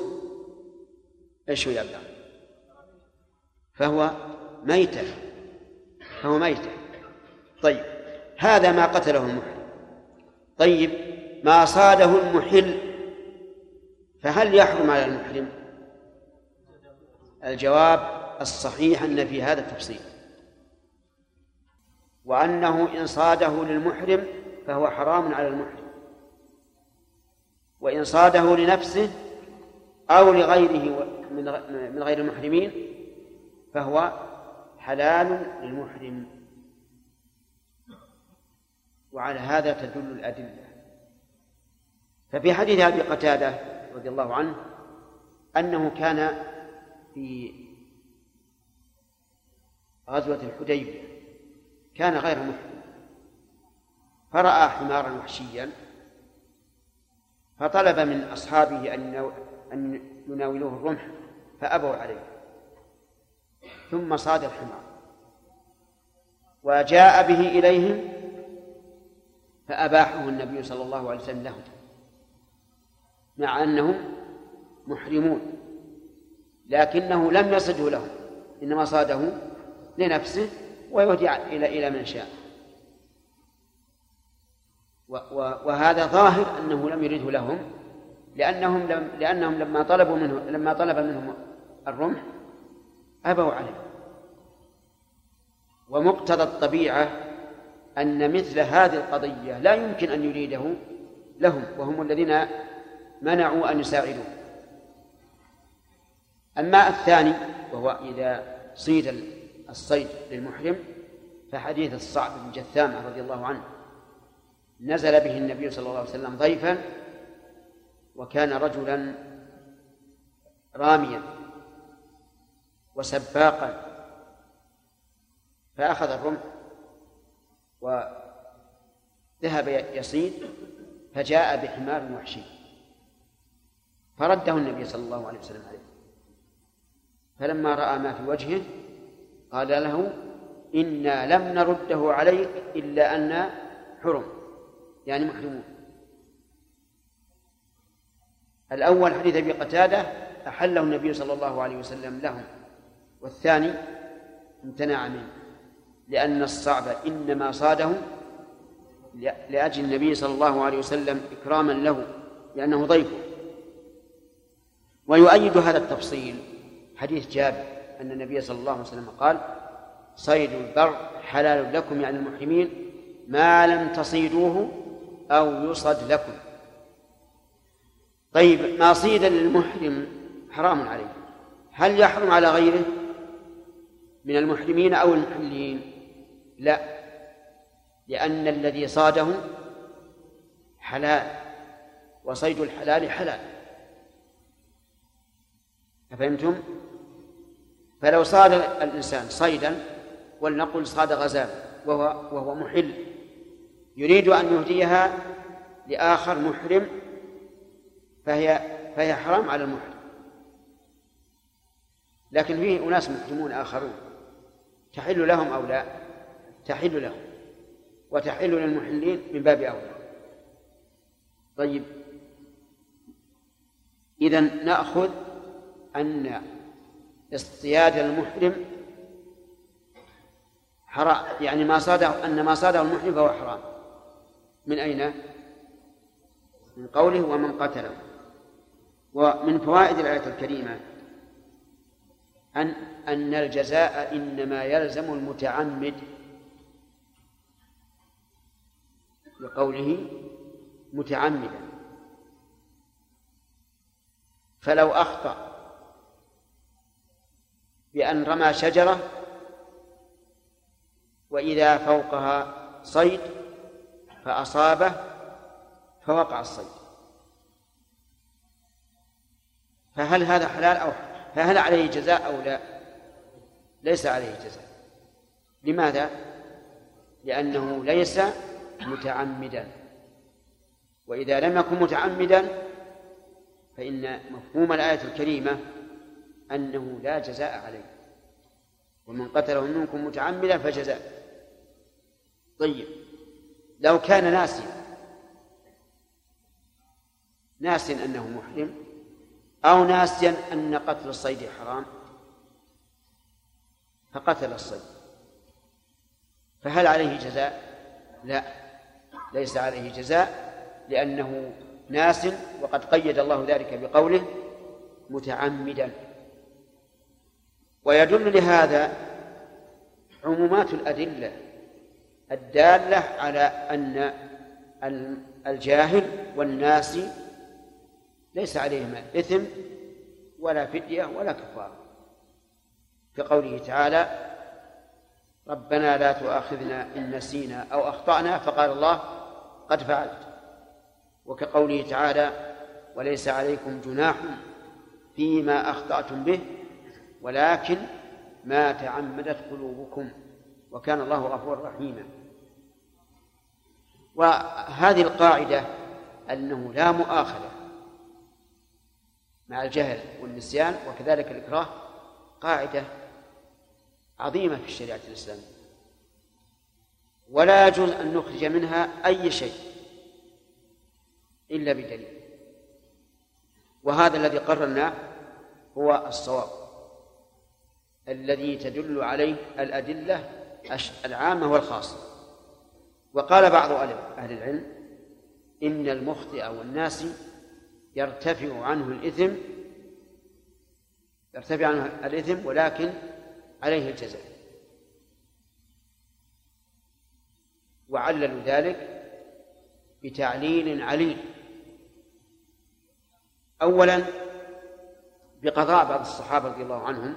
إيش هو يبدأ فهو ميتة. فهو ميتة طيب هذا ما قتله المحرم طيب ما صاده المحل فهل يحرم على المحرم؟ الجواب الصحيح أن في هذا التفصيل. وأنه إن صاده للمحرم فهو حرام على المحرم. وإن صاده لنفسه أو لغيره من غير المحرمين فهو حلال للمحرم. وعلى هذا تدل الأدلة. ففي حديث أبي قتادة رضي الله عنه أنه كان في غزوة الحديبية. كان غير محرم. فرأى حمارا وحشيا. فطلب من أصحابه أن أن يناولوه الرمح فأبوا عليه. ثم صاد الحمار. وجاء به إليهم فأباحه النبي صلى الله عليه وسلم لهم مع أنهم محرمون لكنه لم يصده لهم إنما صاده لنفسه ويهدي إلى إلى من شاء. وهذا ظاهر أنه لم يرده لهم لأنهم لم لأنهم لما طلبوا منه لما طلب منهم الرمح أبوا عليه ومقتضى الطبيعة أن مثل هذه القضية لا يمكن أن يريده لهم وهم الذين منعوا أن يساعدوه. أما الثاني وهو إذا صيد الصيد للمحرم فحديث الصعب بن جثامة رضي الله عنه نزل به النبي صلى الله عليه وسلم ضيفا وكان رجلا راميا. وسباقا فأخذ الرمح وذهب يصيد فجاء بحمار وحشي فرده النبي صلى الله عليه وسلم عليه. فلما رأى ما في وجهه قال له إنا لم نرده عليك إلا أن حرم يعني محرمون الأول حديث أبي قتادة أحله النبي صلى الله عليه وسلم لهم. والثاني امتنع منه لأن الصعب إنما صاده لأجل النبي صلى الله عليه وسلم إكراما له لأنه ضيفه. ويؤيد هذا التفصيل حديث جابر أن النبي صلى الله عليه وسلم قال صيد البر حلال لكم يعني المحرمين ما لم تصيدوه أو يصد لكم. طيب ما صيد للمحرم حرام عليه. هل يحرم على غيره؟ من المحرمين أو المحلين؟ لا. لأن الذي صاده حلال وصيد الحلال حلال. أفهمتم؟ فلو صاد الإنسان صيدا ولنقل صاد غزال وهو وهو محل يريد أن يهديها لآخر محرم فهي فهي حرام على المحرم. لكن فيه أناس محرمون آخرون. تحل لهم أو لا؟ تحل لهم. وتحل للمحلين من باب أولى. طيب. إذا نأخذ أن اصطياد المحرم حرام. يعني ما صاده أن ما صاده المحرم فهو حرام. من أين؟ من قوله ومن قتله. ومن فوائد الآية الكريمة أن أن الجزاء إنما يلزم المتعمد لقوله متعمدا. فلو أخطأ بأن رمى شجرة وإذا فوقها صيد فأصابه فوقع الصيد. فهل هذا حلال أو فهل عليه جزاء أو لا؟ ليس عليه جزاء. لماذا؟ لأنه ليس متعمدا. وإذا لم يكن متعمدا فإن مفهوم الآية الكريمة أنه لا جزاء عليه. ومن قتله منكم متعمدا فجزاء. طيب. لو كان ناسيا ناسيا أنه محرم أو ناسيا أن قتل الصيد حرام؟ فقتل الصيد. فهل عليه جزاء؟ لا. ليس عليه جزاء لأنه ناس وقد قيد الله ذلك بقوله متعمدا. ويدل لهذا عمومات الأدلة الدالة على أن الجاهل والناس ليس عليهما إثم ولا فدية ولا كفارة كقوله تعالى ربنا لا تؤاخذنا إن نسينا أو أخطأنا فقال الله قد فعلت. وكقوله تعالى وليس عليكم جناح فيما أخطأتم به ولكن ما تعمدت قلوبكم. وكان الله غفورا رحيما. وهذه القاعدة أنه لا مؤاخذة مع الجهل والنسيان وكذلك الإكراه قاعدة عظيمة في الشريعة الإسلامية. ولا يجوز أن نخرج منها أي شيء إلا بدليل. وهذا الذي قررناه هو الصواب الذي تدل عليه الأدلة العامة والخاصة. وقال بعض أهل العلم إن المخطئ والناس يرتفع عنه الإثم يرتفع عنه الإثم ولكن عليه الجزاء. وعللوا ذلك بتعليل عليل أولا بقضاء بعض الصحابة رضي الله عنهم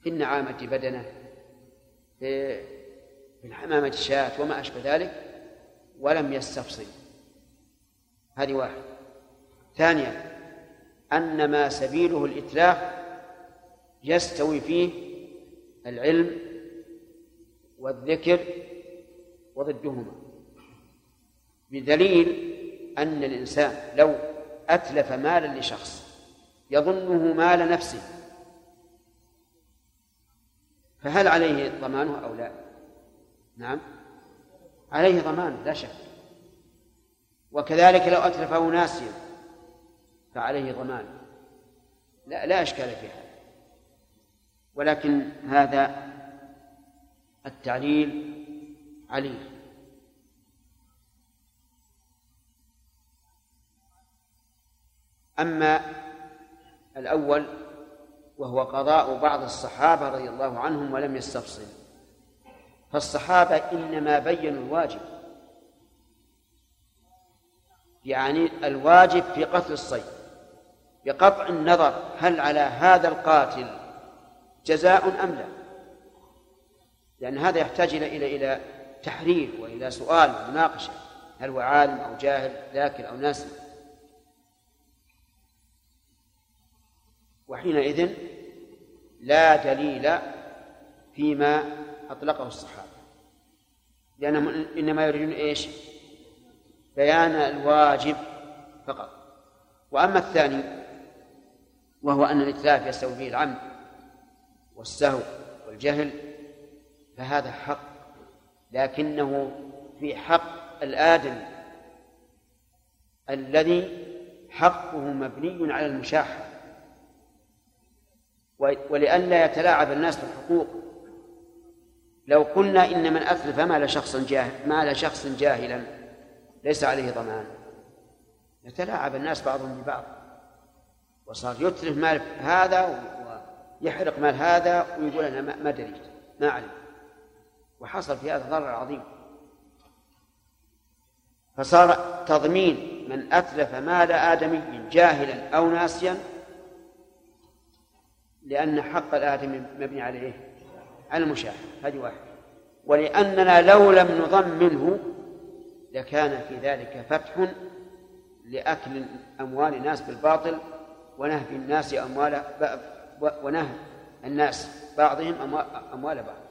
في النعامة بدنه في الحمامة الشاة وما أشبه ذلك ولم يستفصل. هذه واحد ثانيا أن ما سبيله الإتلاف يستوي فيه العلم والذكر وضدهما. بدليل أن الإنسان لو أتلف مالا لشخص يظنه مال نفسه فهل عليه ضمانه أو لا؟ نعم عليه ضمان لا شك. وكذلك لو أتلفه ناسيا فعليه ضمان. لا لا إشكال في هذا. ولكن هذا التعليل عليل أما الأول وهو قضاء بعض الصحابة رضي الله عنهم ولم يستفصل. فالصحابة إنما بينوا الواجب. يعني الواجب في قتل الصيد. بقطع النظر هل على هذا القاتل جزاء أم لا. لأن هذا يحتاج إلى إلى إلى تحرير وإلى سؤال ومناقشة. هل هو عالم أو جاهل ذاكر أو ناسي. وحينئذ لا دليل فيما أطلقه الصحابة. لأنهم إنما يريدون إيش؟ بيان الواجب فقط. وأما الثاني وهو أن الإتلاف يستوي فيه العمد والسهو والجهل فهذا حق لكنه في حق الآدم الذي حقه مبني على المشاحة. ولئلا يتلاعب الناس بالحقوق لو قلنا إن من أتلف مال شخص جاهل مال شخص جاهلا ليس عليه ضمان. يتلاعب الناس بعضهم ببعض. وصار يتلف مال هذا ويحرق مال هذا ويقول أنا ما دريت ما أعلم وحصل في هذا ضرر عظيم. فصار تضمين من أتلف مال آدمي جاهلا أو ناسيا لأن حق الآدمي مبني على إيه؟ على المشاهدة هذه واحدة. ولأننا لو لم نضم منه لكان في ذلك فتح لأكل أموال الناس بالباطل ونهب الناس أموال ونهب الناس بعضهم أموال بعض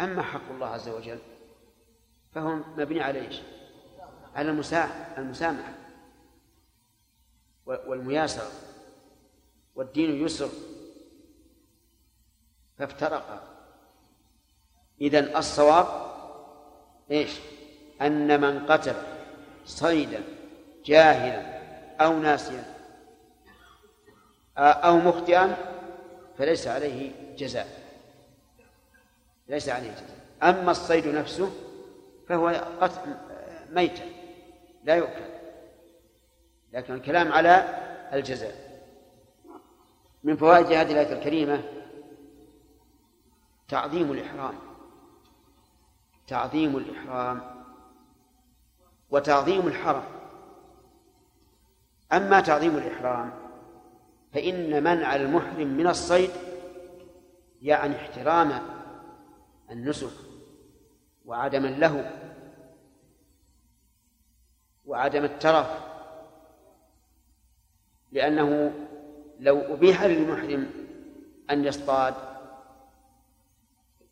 أما حق الله عز وجل فهو مبني على إيش؟ على المسامحة والمياسرة والدين يسر فافترقا إذا الصواب إيش؟ أن من قتل صيدا جاهلا أو ناسيا أو مخطئا فليس عليه جزاء. ليس عليه جزاء. أما الصيد نفسه فهو قتل ميتة. لا يؤكل. لكن الكلام على الجزاء. من فوائد هذه الآية الكريمة تعظيم الإحرام. تعظيم الإحرام وتعظيم الحرم. أما تعظيم الإحرام فإن منع المحرم من الصيد يعني احترام النسك وعدم اللهو وعدم الترف لأنه لو أبيح للمحرم أن يصطاد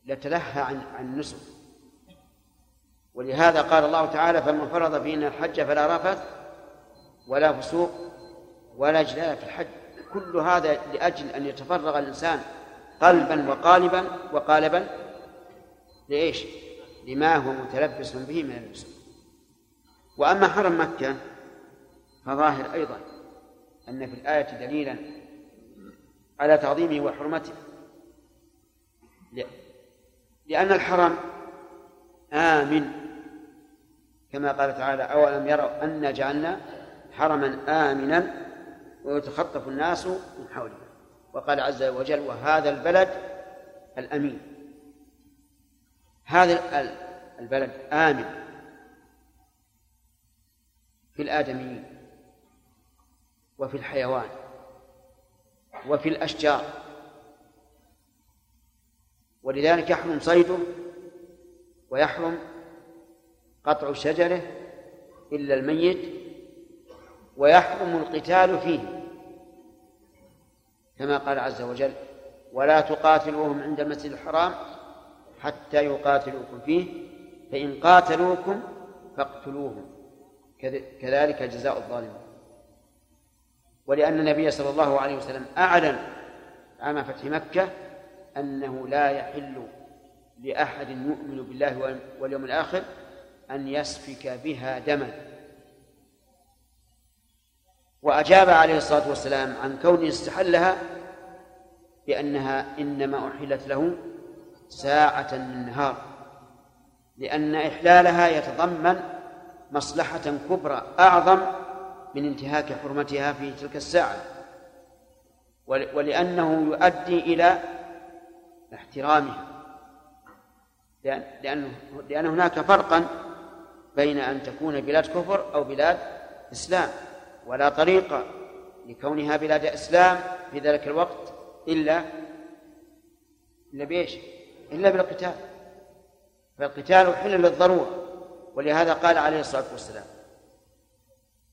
لتلهى عن عن النسك. ولهذا قال الله تعالى فمن فرض فينا الحج فلا رفث ولا فسوق ولا جدال في الحج. كل هذا لأجل أن يتفرغ الإنسان قلبا وقالبا وقالبا لإيش؟ لما هو متلبس به من النسك وأما حرم مكة فظاهر أيضا أن في الآية دليلا على تعظيمه وحرمته لأن الحرم آمن كما قال تعالى أولم يروا أنا جعلنا حرما آمنا ويتخطف الناس من حوله وقال عز وجل وهذا البلد الأمين. هذا البلد آمن في الآدميين وفي الحيوان وفي الأشجار. ولذلك يحرم صيده ويحرم قطع شجره إلا الميت ويحرم القتال فيه. كما قال عز وجل ولا تقاتلوهم عند المسجد الحرام حتى يقاتلوكم فيه فإن قاتلوكم فاقتلوهم. كذلك جزاء الظالمين. ولأن النبي صلى الله عليه وسلم أعلن عام فتح مكة أنه لا يحل لأحد يؤمن بالله واليوم الآخر أن يسفك بها دما. وأجاب عليه الصلاة والسلام عن كونه استحلها بأنها إنما أحلت له ساعة من نهار لأن إحلالها يتضمن مصلحة كبرى أعظم من انتهاك حرمتها في تلك الساعة ولأنه يؤدي إلى احترامها لأن لأن لأن هناك فرقا بين أن تكون بلاد كفر أو بلاد إسلام. ولا طريق لكونها بلاد إسلام في ذلك الوقت إلا إلا بإيش؟ إلا بالقتال فالقتال حل للضرورة ولهذا قال عليه الصلاة والسلام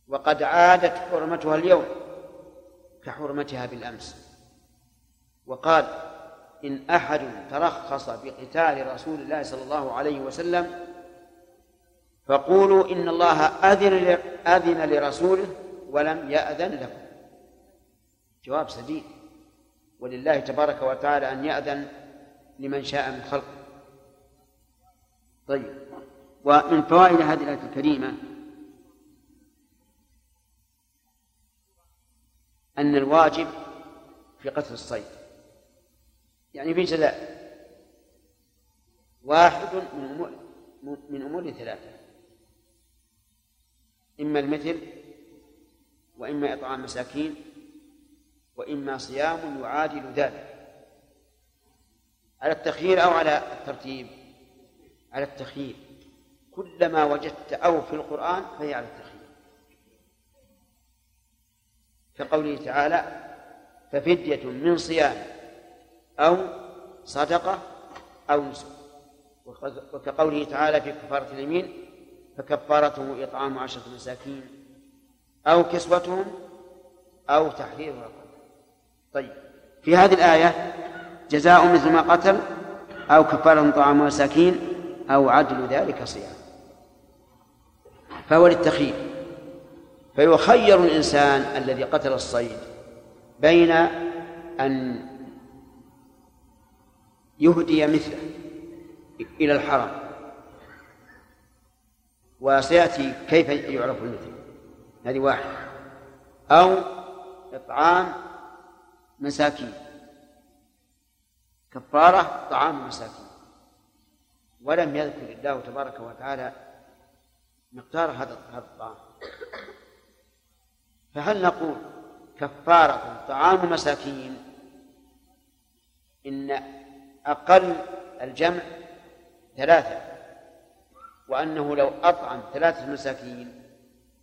وقد عادت حرمتها اليوم كحرمتها بالأمس وقال إن أحد ترخص بقتال رسول الله صلى الله عليه وسلم فقولوا إن الله أذن أذن لرسوله ولم يأذن لكم جواب سديد. ولله تبارك وتعالى أن يأذن لمن شاء من خلقه. طيب. ومن فوائد هذه الآية الكريمة أن الواجب في قتل الصيد. يعني في جزاء. واحد من أمور من أمور ثلاثة. إما المثل وإما إطعام مساكين وإما صيام يعادل ذلك. على التخيير أو على الترتيب؟ على التخيير. كلما وجدت أو في القرآن فهي على التخيير. كقوله تعالى ففدية من صيام أو صدقة أو نسك. وكقوله تعالى في كفارة اليمين فكفارته إطعام عشرة مساكين. أو كسوتهم أو تحرير رقبة. طيب. في هذه الآية جزاء مثل ما قتل أو كفارة طعام مساكين أو عدل ذلك صيام. فهو للتخيير. فيخير الإنسان الذي قتل الصيد بين أن يهدي مثله إلى الحرم. وسيأتي كيف يعرف المثل؟ هذه واحدة أو إطعام مساكين. كفارة طعام مساكين. ولم يذكر الله تبارك وتعالى مقدار هذا هذا الطعام. فهل نقول كفارة طعام مساكين إن أقل الجمع ثلاثة وأنه لو أطعم ثلاثة مساكين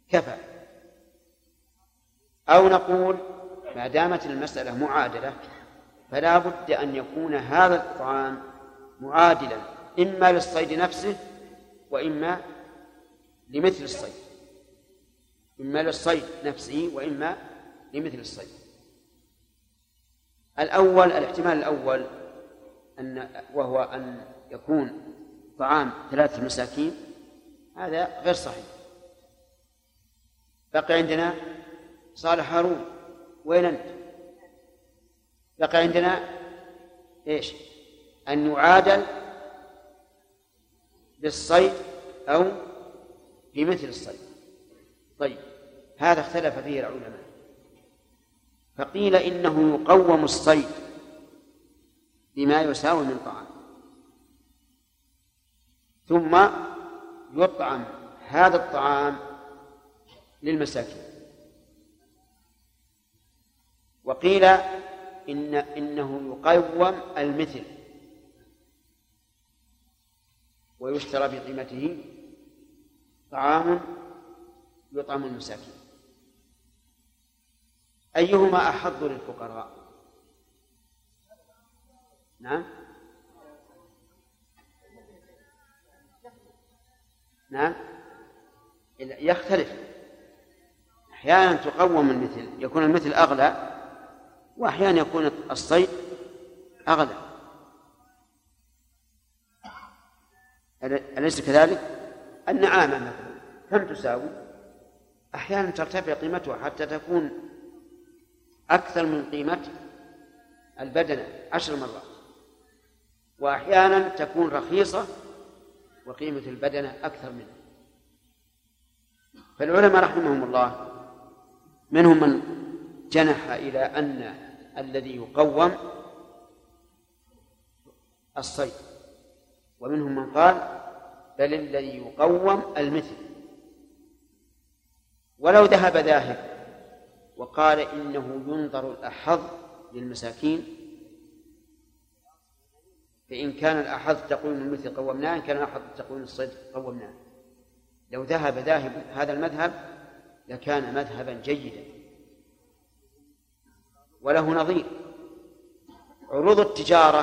كفى؟ أو نقول ما دامت المسألة معادلة فلا بد أن يكون هذا الطعام معادلا إما للصيد نفسه وإما لمثل الصيد. إما للصيد نفسه وإما لمثل الصيد. الأول الاحتمال الأول أن وهو أن يكون طعام ثلاثة مساكين هذا غير صحيح. بقي عندنا صالح هارون وين أنت؟ بقي عندنا إيش؟ أن يعادل بالصيد أو بمثل الصيد طيب هذا اختلف فيه العلماء فقيل إنه يقوم الصيد بما يساوي من طعام ثم يطعم هذا الطعام للمساكين وقيل إن إنه يقوم المثل ويشترى بقيمته طعام يطعم المساكين. أيهما أحظ للفقراء؟ نعم. نعم. يختلف. أحيانا تقوم المثل يكون المثل أغلى وأحيانا يكون الصيد أغلى أليس كذلك؟ النعامة مثلا كم تساوي؟ أحيانا ترتفع قيمتها حتى تكون أكثر من قيمة البدنة عشر مرات وأحيانا تكون رخيصة وقيمة البدنة أكثر منه فالعلماء رحمهم الله منهم من جنح إلى أن الذي يقوم الصيد. ومنهم من قال بل الذي يقوم المثل. ولو ذهب ذاهب وقال إنه ينظر الأحظ للمساكين فإن كان الأحظ تقويم المثل قومناه إن كان الأحظ تقويم الصيد قومناه. لو ذهب ذاهب هذا المذهب لكان مذهبا جيدا. وله نظير. عروض التجارة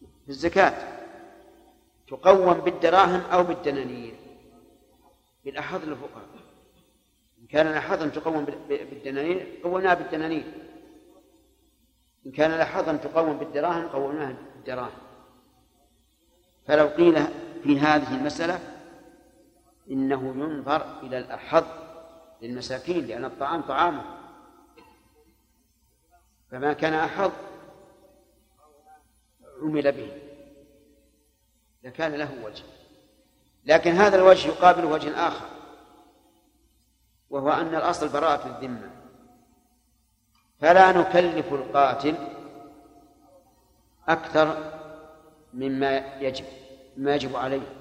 في الزكاة تقوم بالدراهم أو بالدنانير. بالأحظ للفقراء إن كان الأحظ تقوم بالدنانير قومناها بالدنانير. إن كان الأحظ تقوم بالدراهم قومناها بالدراهم. فلو قيل في هذه المسألة إنه ينظر إلى الأحظ للمساكين لأن الطعام طعامه. فما كان أحظ عمل به. لكان له وجه. لكن هذا الوجه يقابل وجه آخر وهو أن الأصل براءة الذمة. فلا نكلف القاتل أكثر مما يجب مما يجب عليه.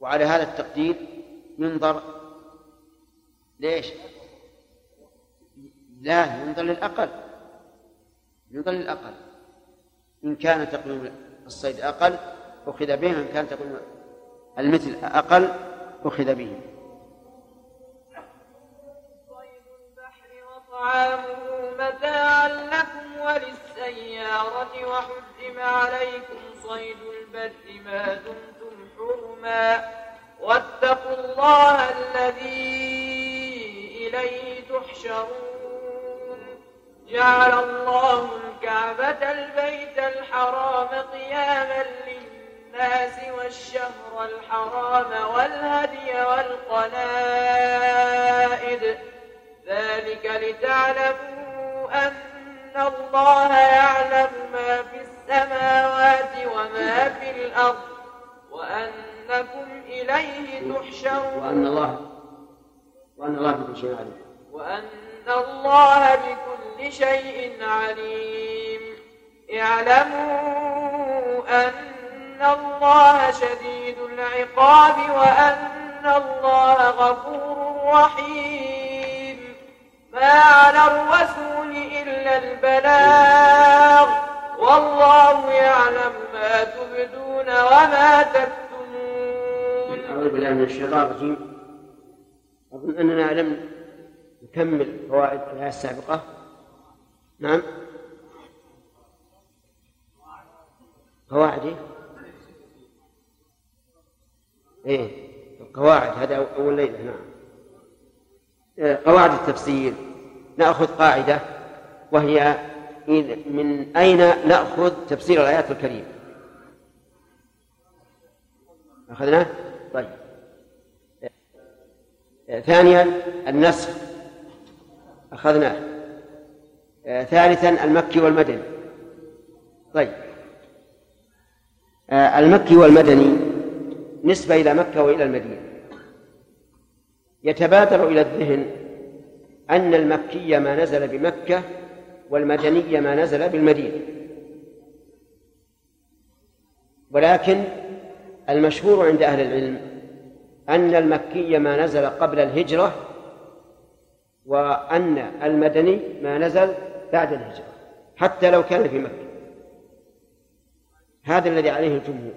وعلى هذا التقدير ينظر ليش؟ لا ينظر للأقل. ينظر للأقل. إن كان تقويم الصيد أقل أخذ به. إن كان تقويم المثل أقل أخذ به. صيد البحر وطعامه متاعا لكم وللسيارة وحرم عليكم صيد البر ما دمتم حرما واتقوا الله الذي إليه تحشرون. جعل الله الكعبة البيت الحرام قياما للناس والشهر الحرام والهدي والقلائد. ذلك لتعلموا أن الله يعلم ما في السماوات وما في الأرض وأنكم إليه تحشرون. وأن الله وأن الله بكل شيء عليم وأن الله بكل شيء عليم اعلموا أن الله شديد العقاب وأن الله غفور رحيم ما على الرسول إلا البلاغ والله يعلم ما تبدون وما تكتمون أعوذ بالله من الشيطان الرجيم. أظن أننا لم نكمل فوائد الآية السابقة. نعم. قواعد؟ إيه القواعد هذا أول ليلة نعم. آه، قواعد التفسير. نأخذ قاعدة وهي من أين نأخذ تفسير الآيات الكريمة؟ أخذناه؟ طيب. آه، ثانيا النسخ. أخذناه آه، ثالثا المكي والمدني. طيب. آه، المكي والمدني نسبة إلى مكة وإلى المدينة. يتبادر إلى الذهن أن المكي ما نزل بمكة والمدني ما نزل بالمدينة. ولكن المشهور عند أهل العلم أن المكي ما نزل قبل الهجرة وأن المدني ما نزل بعد الهجرة حتى لو كان في مكة. هذا الذي عليه الجمهور.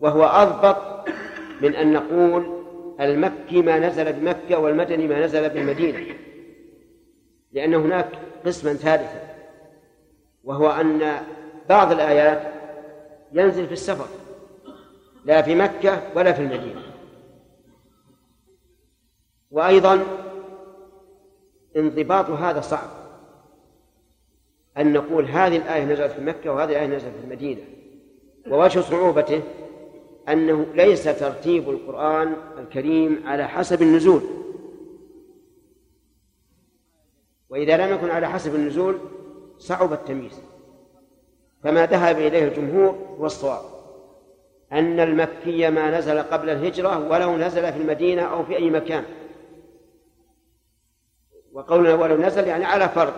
وهو أضبط من أن نقول المكي ما نزل بمكة والمدني ما نزل بالمدينة. لأن هناك قسما ثالثا وهو أن بعض الآيات ينزل في السفر لا في مكة ولا في المدينة. وأيضا انضباط هذا صعب. أن نقول هذه الآية نزلت في مكة وهذه الآية نزلت في المدينة. ووجه صعوبته أنه ليس ترتيب القرآن الكريم على حسب النزول. وإذا لم يكن على حسب النزول صعب التمييز. فما ذهب إليه الجمهور هو الصواب. أن المكي ما نزل قبل الهجرة ولو نزل في المدينة أو في أي مكان. وقولنا ولو نزل يعني على فرض.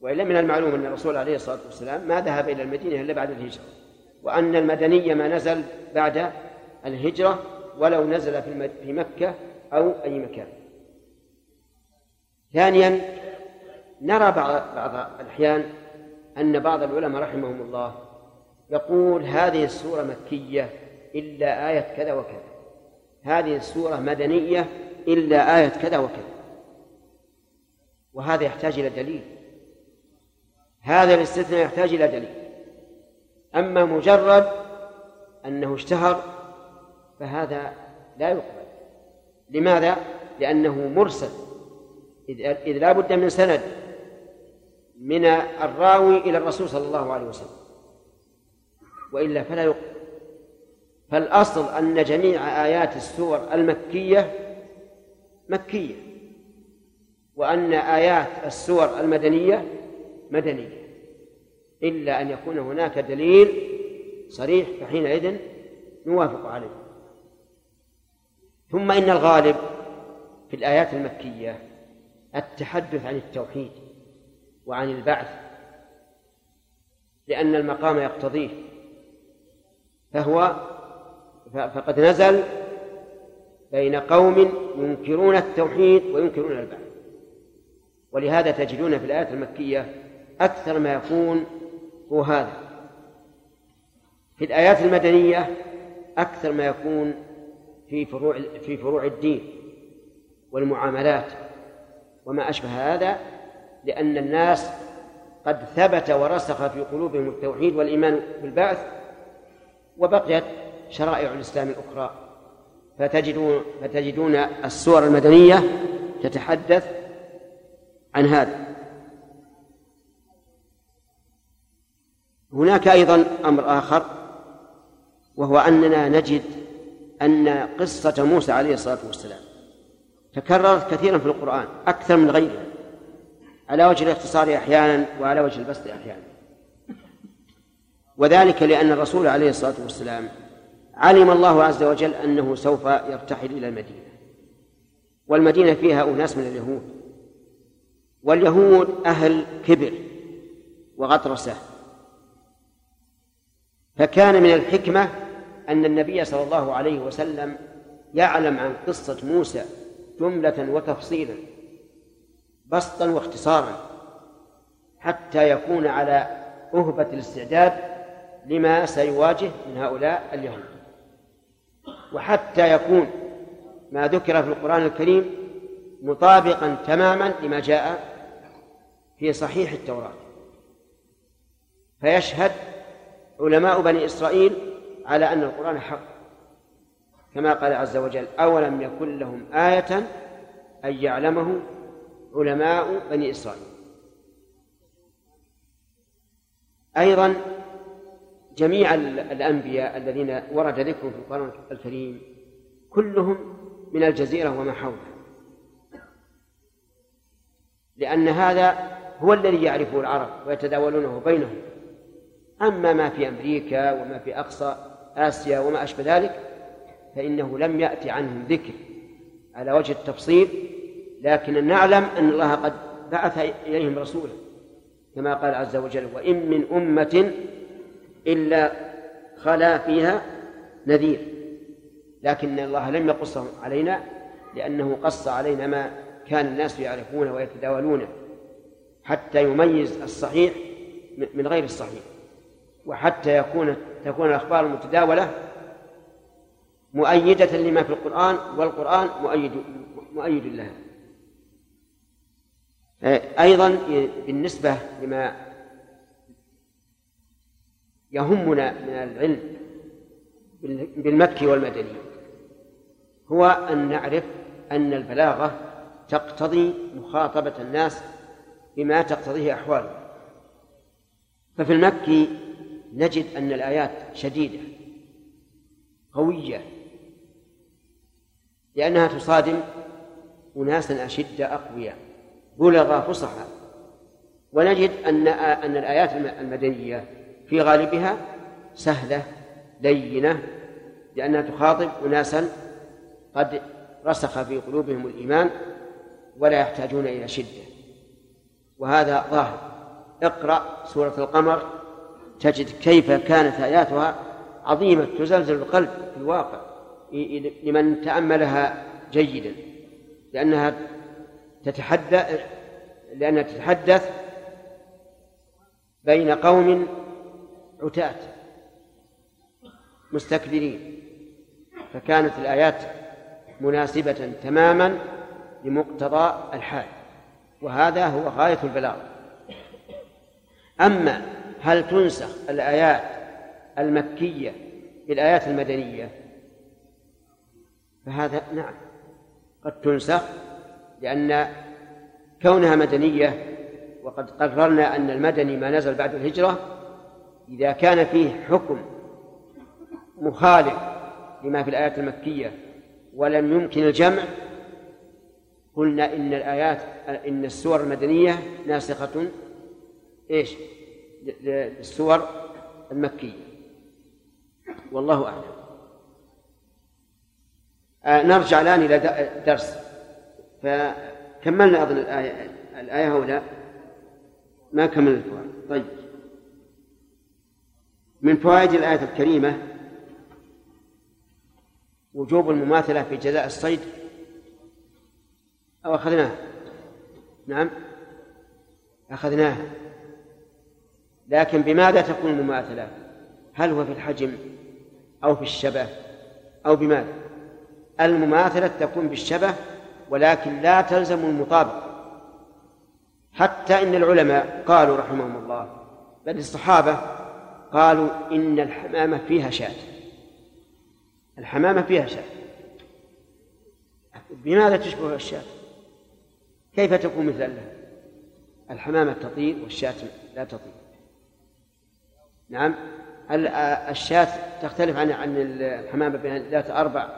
وإلا من المعلوم أن الرسول عليه الصلاة والسلام ما ذهب إلى المدينة إلا بعد الهجرة. وأن المدني ما نزل بعد الهجرة ولو نزل في. في مكة أو أي مكان. ثانيا نرى بعض بعض الأحيان أن بعض العلماء رحمهم الله يقول هذه السورة مكية إلا آية كذا وكذا. هذه السورة مدنية إلا آية كذا وكذا. وهذا يحتاج إلى دليل. هذا الاستثناء يحتاج إلى دليل. أما مجرد أنه اشتهر فهذا لا يقبل. لماذا؟ لأنه مرسل. إذ لا بد من سند من الراوي إلى الرسول صلى الله عليه وسلم. وإلا فلا يقبل. فالأصل أن جميع آيات السور المكية مكية. وأن آيات السور المدنية مدنية إلا أن يكون هناك دليل صريح فحينئذ نوافق عليه. ثم إن الغالب في الآيات المكية التحدث عن التوحيد وعن البعث لأن المقام يقتضيه فهو فقد نزل بين قوم ينكرون التوحيد وينكرون البعث. ولهذا تجدون في الآيات المكية أكثر ما يكون هو هذا. في الآيات المدنية أكثر ما يكون في فروع في فروع الدين والمعاملات. وما أشبه هذا لأن الناس قد ثبت ورسخ في قلوبهم التوحيد والإيمان بالبعث وبقيت شرائع الإسلام الأخرى. فتجدون فتجدون السور المدنية تتحدث عن هذا. هناك أيضا أمر آخر وهو أننا نجد أن قصة موسى عليه الصلاة والسلام تكررت كثيرا في القرآن أكثر من غيرها على وجه الاختصار أحيانا وعلى وجه البسط أحيانا. وذلك لأن الرسول عليه الصلاة والسلام علم الله عز وجل أنه سوف يرتحل إلى المدينة والمدينة فيها أناس من اليهود. واليهود أهل كبر وغطرسة. فكان من الحكمة أن النبي صلى الله عليه وسلم يعلم عن قصة موسى جملة وتفصيلا بسطا واختصارا حتى يكون على أهبة الاستعداد لما سيواجه من هؤلاء اليهود. وحتى يكون ما ذكر في القرآن الكريم مطابقا تماما لما جاء في صحيح التوراة. فيشهد علماء بني إسرائيل على أن القرآن حق. كما قال عز وجل أولم يكن لهم آية أن يعلمه علماء بني إسرائيل. أيضا جميع الأنبياء الذين ورد ذكرهم في القرآن الكريم كلهم من الجزيرة وما حولها. لأن هذا هو الذي يعرفه العرب ويتداولونه بينهم. أما ما في أمريكا وما في أقصى آسيا وما أشبه ذلك فإنه لم يأتي عنهم ذكر على وجه التفصيل لكن نعلم أن الله قد بعث إليهم رسولا كما قال عز وجل وإن من أمة إلا خلا فيها نذير لكن الله لم يقصهم علينا لأنه قص علينا ما كان الناس يعرفونه ويتداولونه. حتى يميز الصحيح من غير الصحيح. وحتى يكون تكون الأخبار المتداولة مؤيدة لما في القرآن والقرآن مؤيد مؤيد لها. أيضا بالنسبة لما يهمنا من العلم بالمكي والمدني هو أن نعرف أن البلاغة تقتضي مخاطبة الناس بما تقتضيه أحوالهم ففي المكي نجد أن الآيات شديدة قوية لأنها تصادم أناسا أشدة أقوياء بلغ فصحى ونجد أن أن الآيات المدنية في غالبها سهلة لينة لأنها تخاطب أناسا قد رسخ في قلوبهم الإيمان ولا يحتاجون إلى شدة. وهذا ظاهر. اقرأ سورة القمر تجد كيف كانت آياتها عظيمة تزلزل القلب في الواقع لمن تأملها جيدا لأنها تتحدث لأنها تتحدث بين قوم عتاة مستكبرين. فكانت الآيات مناسبة تماما لمقتضى الحال. وهذا هو غاية البلاغ أما هل تنسخ الآيات المكية بالآيات المدنية؟ فهذا نعم قد تنسخ لأن كونها مدنية وقد قررنا أن المدني ما نزل بعد الهجرة إذا كان فيه حكم مخالف لما في الآيات المكية ولم يمكن الجمع قلنا إن الآيات إن السور المدنية ناسخة إيش؟ للسور المكية. والله أعلم. آه نرجع الآن إلى درس. فكملنا أظن الآية الآية هؤلاء ما كملنا الفوائد. طيب. من فوائد الآية الكريمة وجوب المماثلة في جزاء الصيد أو أخذناه. نعم. أخذناه. لكن بماذا تكون المماثلة؟ هل هو في الحجم أو في الشبه أو بماذا؟ المماثلة تكون بالشبه ولكن لا تلزم المطابقة حتى إن العلماء قالوا رحمهم الله بل الصحابة قالوا إن الحمامة فيها شاة. الحمامة فيها شاة. بماذا تشبه الشاة؟ كيف تكون مثل الحمامة تطير والشاة لا تطير؟ نعم. الشاة تختلف عن عن الحمامة بين ذات أربع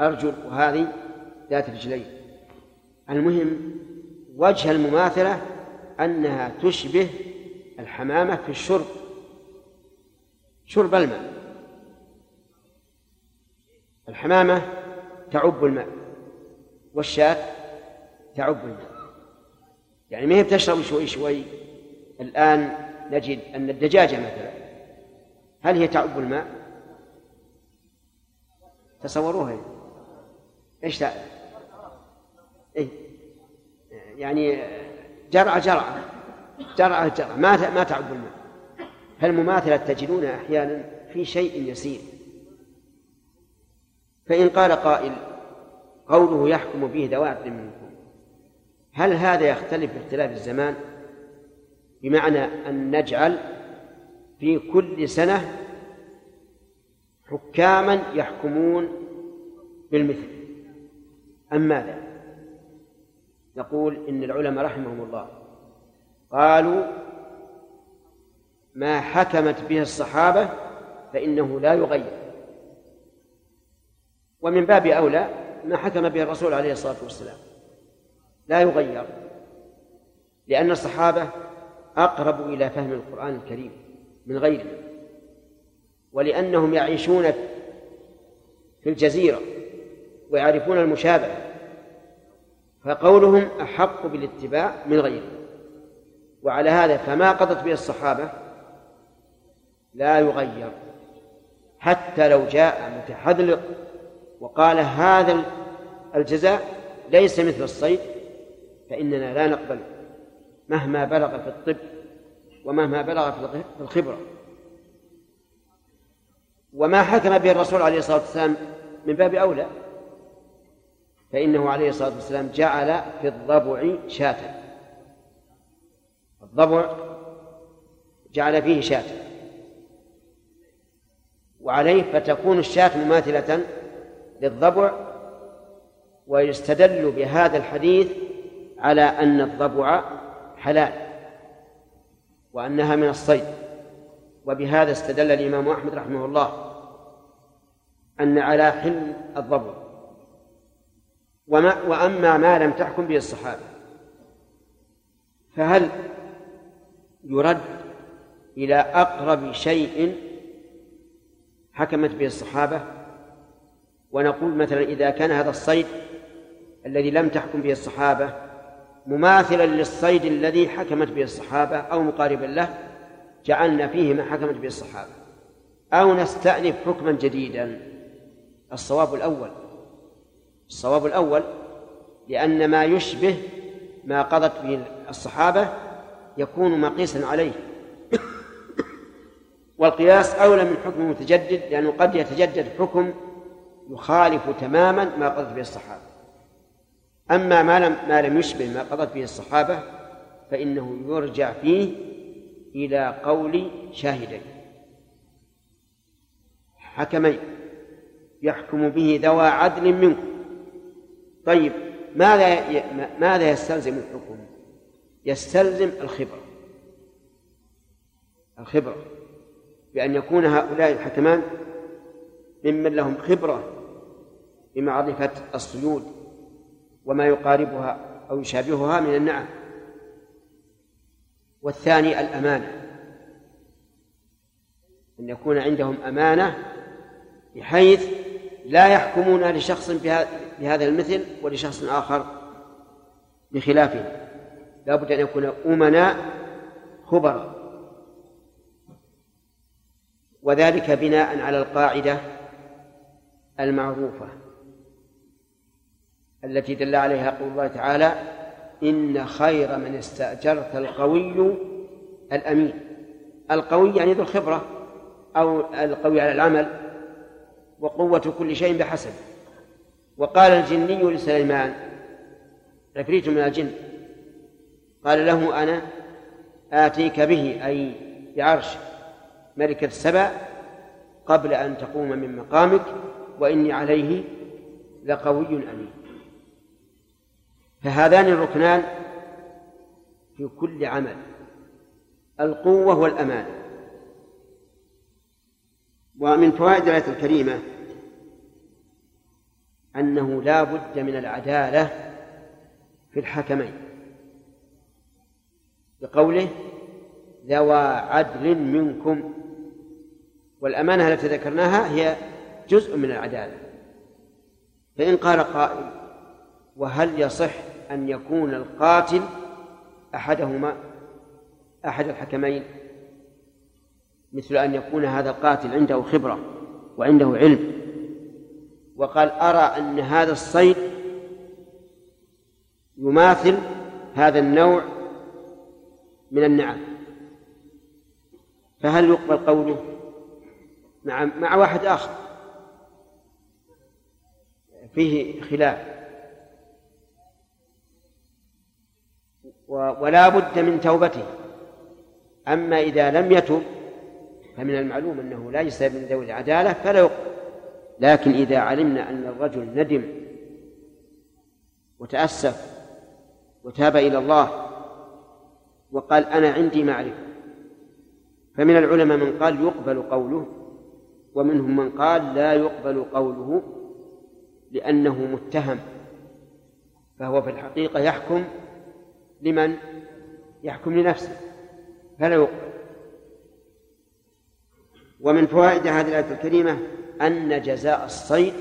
أرجل وهذه ذات رجلين. المهم وجه المماثلة أنها تشبه الحمامة في الشرب شرب الماء. الحمامة تعب الماء والشاة تعب. الماء يعني ما هي بتشرب شوي شوي. الآن نجد أن الدجاجة مثلا هل هي تعب الماء؟ تصوروها. إيش تع... إيه؟ يعني جرعة جرعة جرعة جرعة. ما ما تعب الماء. فالمماثلة تجدونها أحيانا في شيء يسير؟ فإن قال قائل قوله يحكم به ذوات منكم هل هذا يختلف باختلاف الزمان؟ بمعنى أن نجعل في كل سنة حكاما يحكمون بالمثل. أم ماذا؟ نقول إن العلماء رحمهم الله قالوا ما حكمت به الصحابة فإنه لا يغير. ومن باب أولى ما حكم به الرسول عليه الصلاة والسلام. لا يغير لأن الصحابة أقرب إلى فهم القرآن الكريم من غيره ولأنهم يعيشون في الجزيرة ويعرفون المشابهة فقولهم أحق بالاتباع من غيره وعلى هذا فما قضت به الصحابة لا يغير حتى لو جاء متحذلق وقال هذا الجزاء ليس مثل الصيد فإننا لا نقبل مهما بلغ في الطب ومهما بلغ في الخبرة. وما حكم به الرسول عليه الصلاة والسلام من باب أولى؟ فإنه عليه الصلاة والسلام جعل في الضبع شاة. الضبع جعل فيه شاة. وعليه فتكون الشاة مماثلة للضبع ويستدل بهذا الحديث على أن الضبع حلال وأنها من الصيد. وبهذا استدل الإمام أحمد رحمه الله أن على حل الضبع. وما وأما ما لم تحكم به الصحابة فهل يرد إلى أقرب شيء حكمت به الصحابة؟ ونقول مثلا إذا كان هذا الصيد الذي لم تحكم به الصحابة مماثلا للصيد الذي حكمت به الصحابة أو مقاربا له جعلنا فيه ما حكمت به الصحابة. أو نستأنف حكما جديدا. الصواب الأول. الصواب الأول لأن ما يشبه ما قضت به الصحابة يكون مقيسا عليه. والقياس أولى من حكم متجدد لأنه قد يتجدد حكم يخالف تماما ما قضت به الصحابة. أما ما لم ما لم يشبه ما قضت به الصحابة فإنه يرجع فيه إلى قول شاهدين. حكمين. يحكم به ذوى عدل منكم. طيب ماذا ماذا يستلزم الحكم؟ يستلزم الخبرة. الخبرة. بأن يكون هؤلاء الحكمان ممن لهم خبرة بمعرفة الصيود. وما يقاربها أو يشابهها من النعم. والثاني الأمانة أن يكون عندهم أمانة بحيث لا يحكمون لشخص بهذا المثل ولشخص آخر بخلافه. لا بد أن يكون أمناء خبراء. وذلك بناء على القاعدة المعروفة. التي دل عليها قول الله تعالى إن خير من استأجرت القوي الأمين. القوي يعني ذو الخبرة أو القوي على العمل وقوة كل شيء بحسب. وقال الجني لسليمان عفريت من الجن. قال له أنا آتيك به أي بعرش ملكة السبع قبل أن تقوم من مقامك وإني عليه لقوي أمين. فهذان الركنان في كل عمل القوة والأمانة. ومن فوائد الآية الكريمة أنه لا بد من العدالة في الحكمين. بقوله ذوى عدل منكم والأمانة التي ذكرناها هي جزء من العدالة. فإن قال قائل وهل يصح أن يكون القاتل أحدهما أحد الحكمين مثل أن يكون هذا القاتل عنده خبرة وعنده علم. وقال أرى أن هذا الصيد يماثل هذا النوع من النعم. فهل يقبل قوله؟ مع مع واحد آخر. فيه خلاف. ولا بد من توبته. أما إذا لم يتب فمن المعلوم أنه يستوي من ذوي العدالة فلا يقبل لكن إذا علمنا أن الرجل ندم وتأسف وتاب إلى الله وقال أنا عندي معرفة فمن العلماء من قال يقبل قوله ومنهم من قال لا يقبل قوله لأنه متهم فهو في الحقيقة يحكم لمن يحكم لنفسه فلا يقبل. ومن فوائد هذه الآية الكريمة أن جزاء الصيد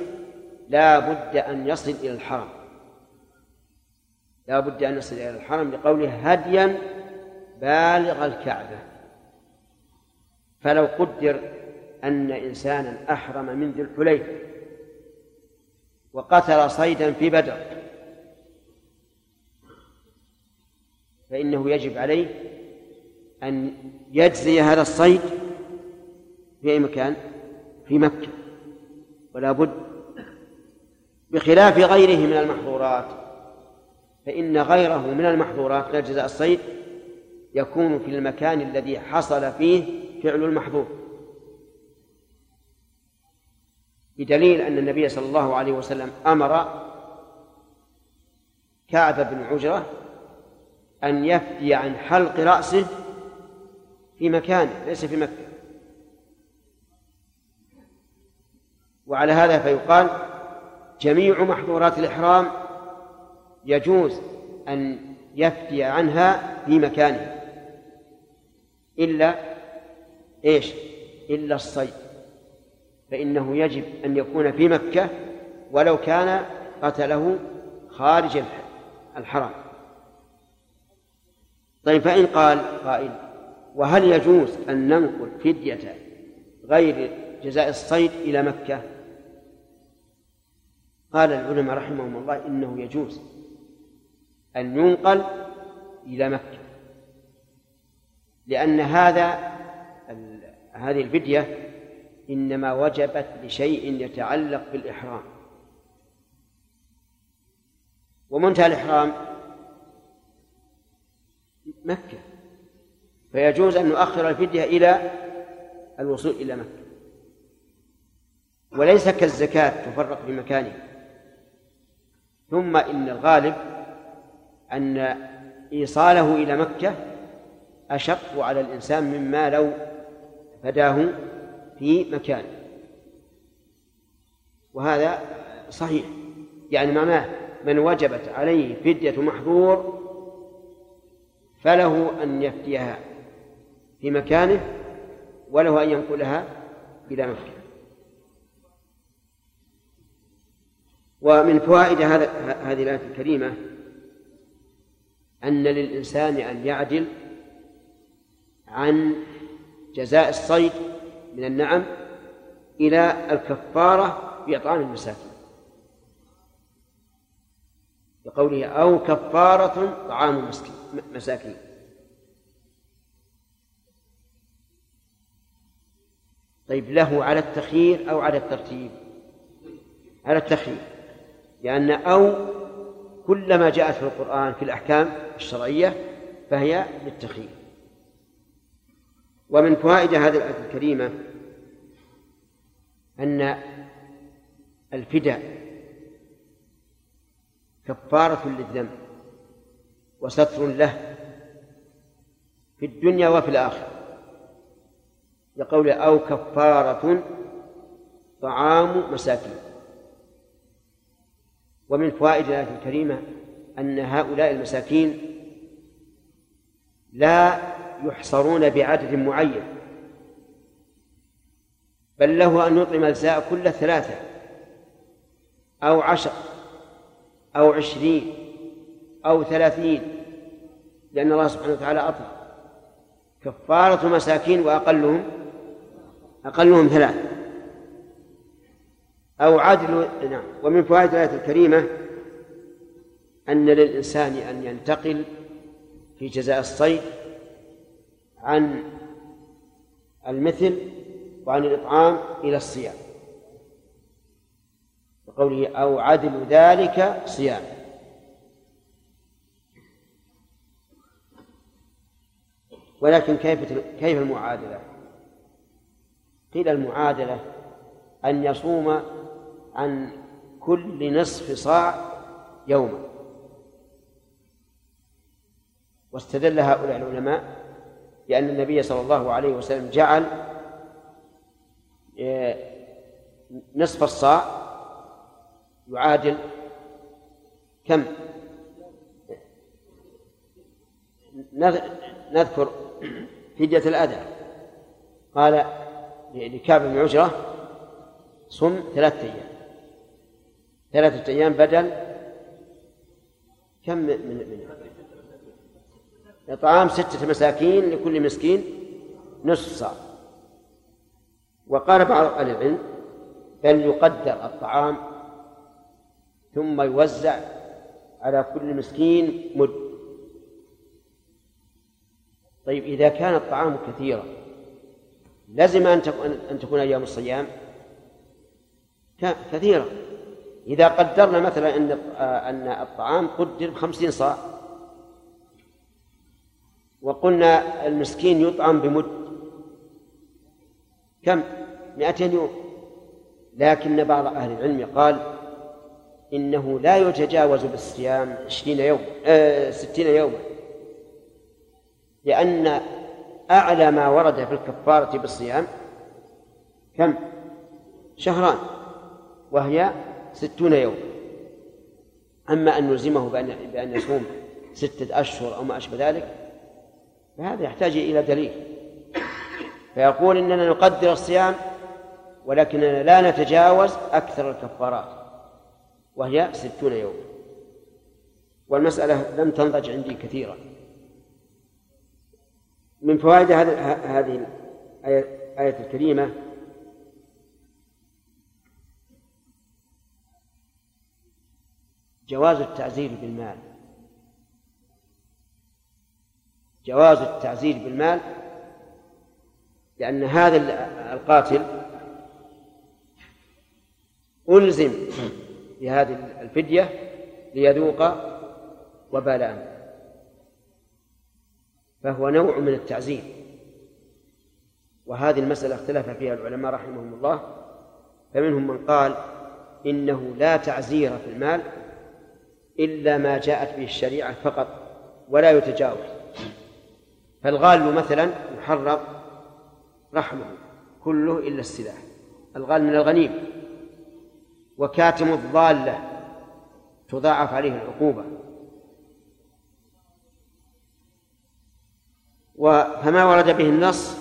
لا بد أن يصل إلى الحرم. لا بد أن يصل إلى الحرم لقوله هديا بالغ الكعبة. فلو قدر أن إنسانا أحرم من ذي الحليفة وقتل صيدا في بدر فإنه يجب عليه أن يجزي هذا الصيد في أي مكان؟ في مكة. ولا بد بخلاف غيره من المحظورات. فإن غيره من المحظورات غير جزاء الصيد يكون في المكان الذي حصل فيه فعل المحظور. بدليل أن النبي صلى الله عليه وسلم أمر كعب بن عجرة أن يفدي عن حلق رأسه في مكان ليس في مكة. وعلى هذا فيقال جميع محظورات الإحرام يجوز أن يفتي عنها في مكانه. إلا إيش؟ إلا الصيد. فإنه يجب أن يكون في مكة ولو كان قتله خارج الحرم. طيب فإن قال قائل وهل يجوز أن ننقل فدية غير جزاء الصيد إلى مكة؟ قال العلماء رحمهم الله إنه يجوز أن ينقل إلى مكة لأن هذا هذه الفدية إنما وجبت لشيء يتعلق بالإحرام. ومنتهى الإحرام مكة. فيجوز أن نؤخر الفدية إلى الوصول إلى مكة. وليس كالزكاة تفرق في مكانها. ثم إن الغالب أن إيصاله إلى مكة أشق على الإنسان مما لو فداه في مكان وهذا صحيح. يعني معناه من وجبت عليه فدية محظور فله أن يفتيها في مكانه وله أن ينقلها إلى مكة ومن فوائد هذا هذه الآية الكريمة أن للإنسان أن يعدل عن جزاء الصيد من النعم إلى الكفارة بإطعام المساكين. بقوله أو كفارة طعام مساكين. طيب له على التخيير أو على الترتيب؟ على التخيير. لأن أو كلما جاءت في القرآن في الأحكام الشرعية فهي للتخيير. ومن فوائد هذه الآية الكريمة أن الفداء كفارة للذنب وستر له في الدنيا وفي الآخرة. لقول أو كفارة طعام مساكين. ومن فوائد الآية الكريمة أن هؤلاء المساكين لا يحصرون بعدد معين بل له أن يطعم الجزاء كل ثلاثة أو عشر. أو عشرين أو ثلاثين لأن الله سبحانه وتعالى أطلق كفارة مساكين وأقلهم أقلهم ثلاث. أو عدل نعم. ومن فوائد الآية الكريمة أن للإنسان أن ينتقل في جزاء الصيد عن المثل وعن الإطعام إلى الصيام. وقوله أو عدل ذلك صيام ولكن كيف كيف المعادلة؟ قيل المعادلة أن يصوم عن كل نصف صاع يوما واستدل هؤلاء العلماء بأن النبي صلى الله عليه وسلم جعل آه، نصف الصاع يعادل كم؟ نذكر فدية الأذى. قال لكعب بن عجرة صم ثلاثة أيام. ثلاثة أيام بدل كم من من إطعام ستة مساكين لكل مسكين نصف صاع. وقال بعض أهل العلم بل يقدر الطعام ثم يوزع على كل مسكين مد. طيب إذا كان الطعام كثيرا لزم أن تكون أيام الصيام كثيرة. إذا قدرنا مثلا أن أن الطعام قدر بخمسين صاع وقلنا المسكين يطعم بمد كم؟ مئتين يوم. لكن بعض أهل العلم قال إنه لا يتجاوز بالصيام عشرين يوم آه ستين يوما لأن أعلى ما ورد في الكفارة بالصيام كم؟ شهران وهي ستون يوم. أما أن نلزمه بأن بأن يصوم ستة أشهر أو ما أشبه ذلك فهذا يحتاج إلى دليل. فيقول إننا نقدر الصيام ولكننا لا نتجاوز أكثر الكفارات. وهي ستون يوم. والمسألة لم تنضج عندي كثيرا. من فوائد هذه الآية الكريمة جواز التعزير بالمال. جواز التعزير بالمال لأن هذا القاتل ألزم بهذه الفدية ليذوق وبال أمره فهو نوع من التعزير وهذه المسألة اختلف فيها العلماء رحمهم الله. فمنهم من قال إنه لا تعزير في المال إلا ما جاءت به الشريعة فقط ولا يتجاوز. فالغال مثلا يحرم رحمه كله إلا السلاح. الغال من الغنيم وكاتم الضالة تضاعف عليه العقوبة. فما ورد به النص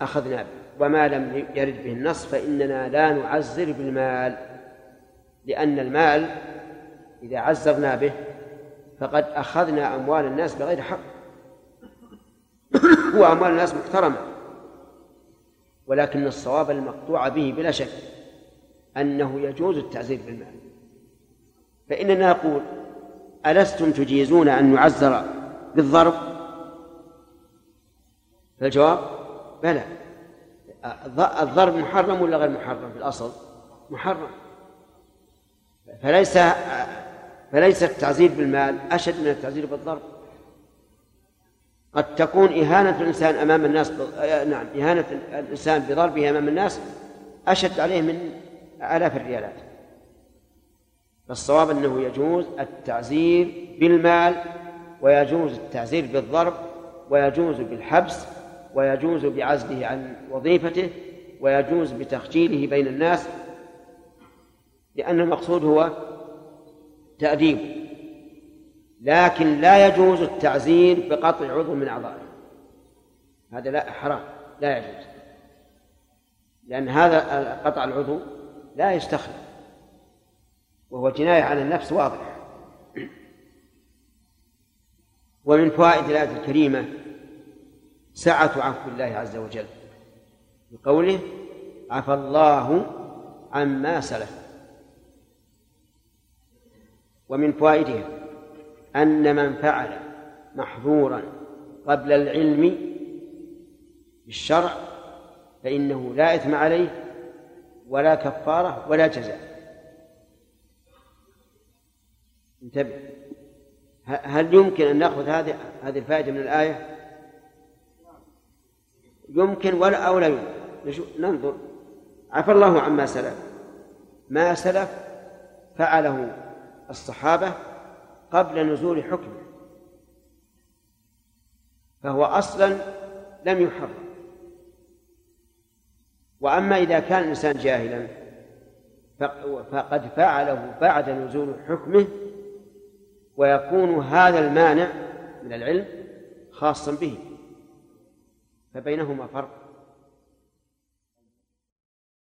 أخذنا به وما لم يرد به النص فإننا لا نعزر بالمال لأن المال إذا عزرنا به فقد أخذنا أموال الناس بغير حق. وأموال الناس محترمة ولكن الصواب المقطوع به بلا شك. أنه يجوز التعزير بالمال فإننا نقول ألستم تجيزون أن نعزر بالضرب؟ فالجواب بلى. الضرب محرم ولا غير محرم؟ في الأصل محرم. فليس فليس التعزير بالمال أشد من التعزير بالضرب. قد تكون إهانة الإنسان أمام الناس. نعم إهانة الإنسان بضربه أمام الناس أشد عليه من آلاف الريالات. فالصواب أنه يجوز التعزير بالمال ويجوز التعزير بالضرب ويجوز بالحبس ويجوز بعزله عن وظيفته ويجوز بتخجيله بين الناس لأن المقصود هو تأديبه لكن لا يجوز التعزير بقطع عضو من أعضائه. هذا لا حرام لا يجوز. لأن هذا قطع العضو لا يستخدم. وهو جناية على النفس واضح. ومن فوائد الآية الكريمة سعة عفو الله عز وجل. بقوله عفى الله عما سلف. ومن فوائدها أن من فعل محظورا قبل العلم بالشرع فإنه لا إثم عليه ولا كفارة ولا جزاء. انتبه. هل يمكن أن نأخذ هذه هذه الفائدة من الآية؟ يمكن ولا أو لا يمكن. ننظر. عفى الله عما سلف. ما سلف فعله الصحابة قبل نزول حكمه. فهو أصلا لم يحرم. وأما إذا كان الإنسان جاهلا فقد فعله بعد نزول حكمه ويكون هذا المانع من العلم خاصا به فبينهما فرق.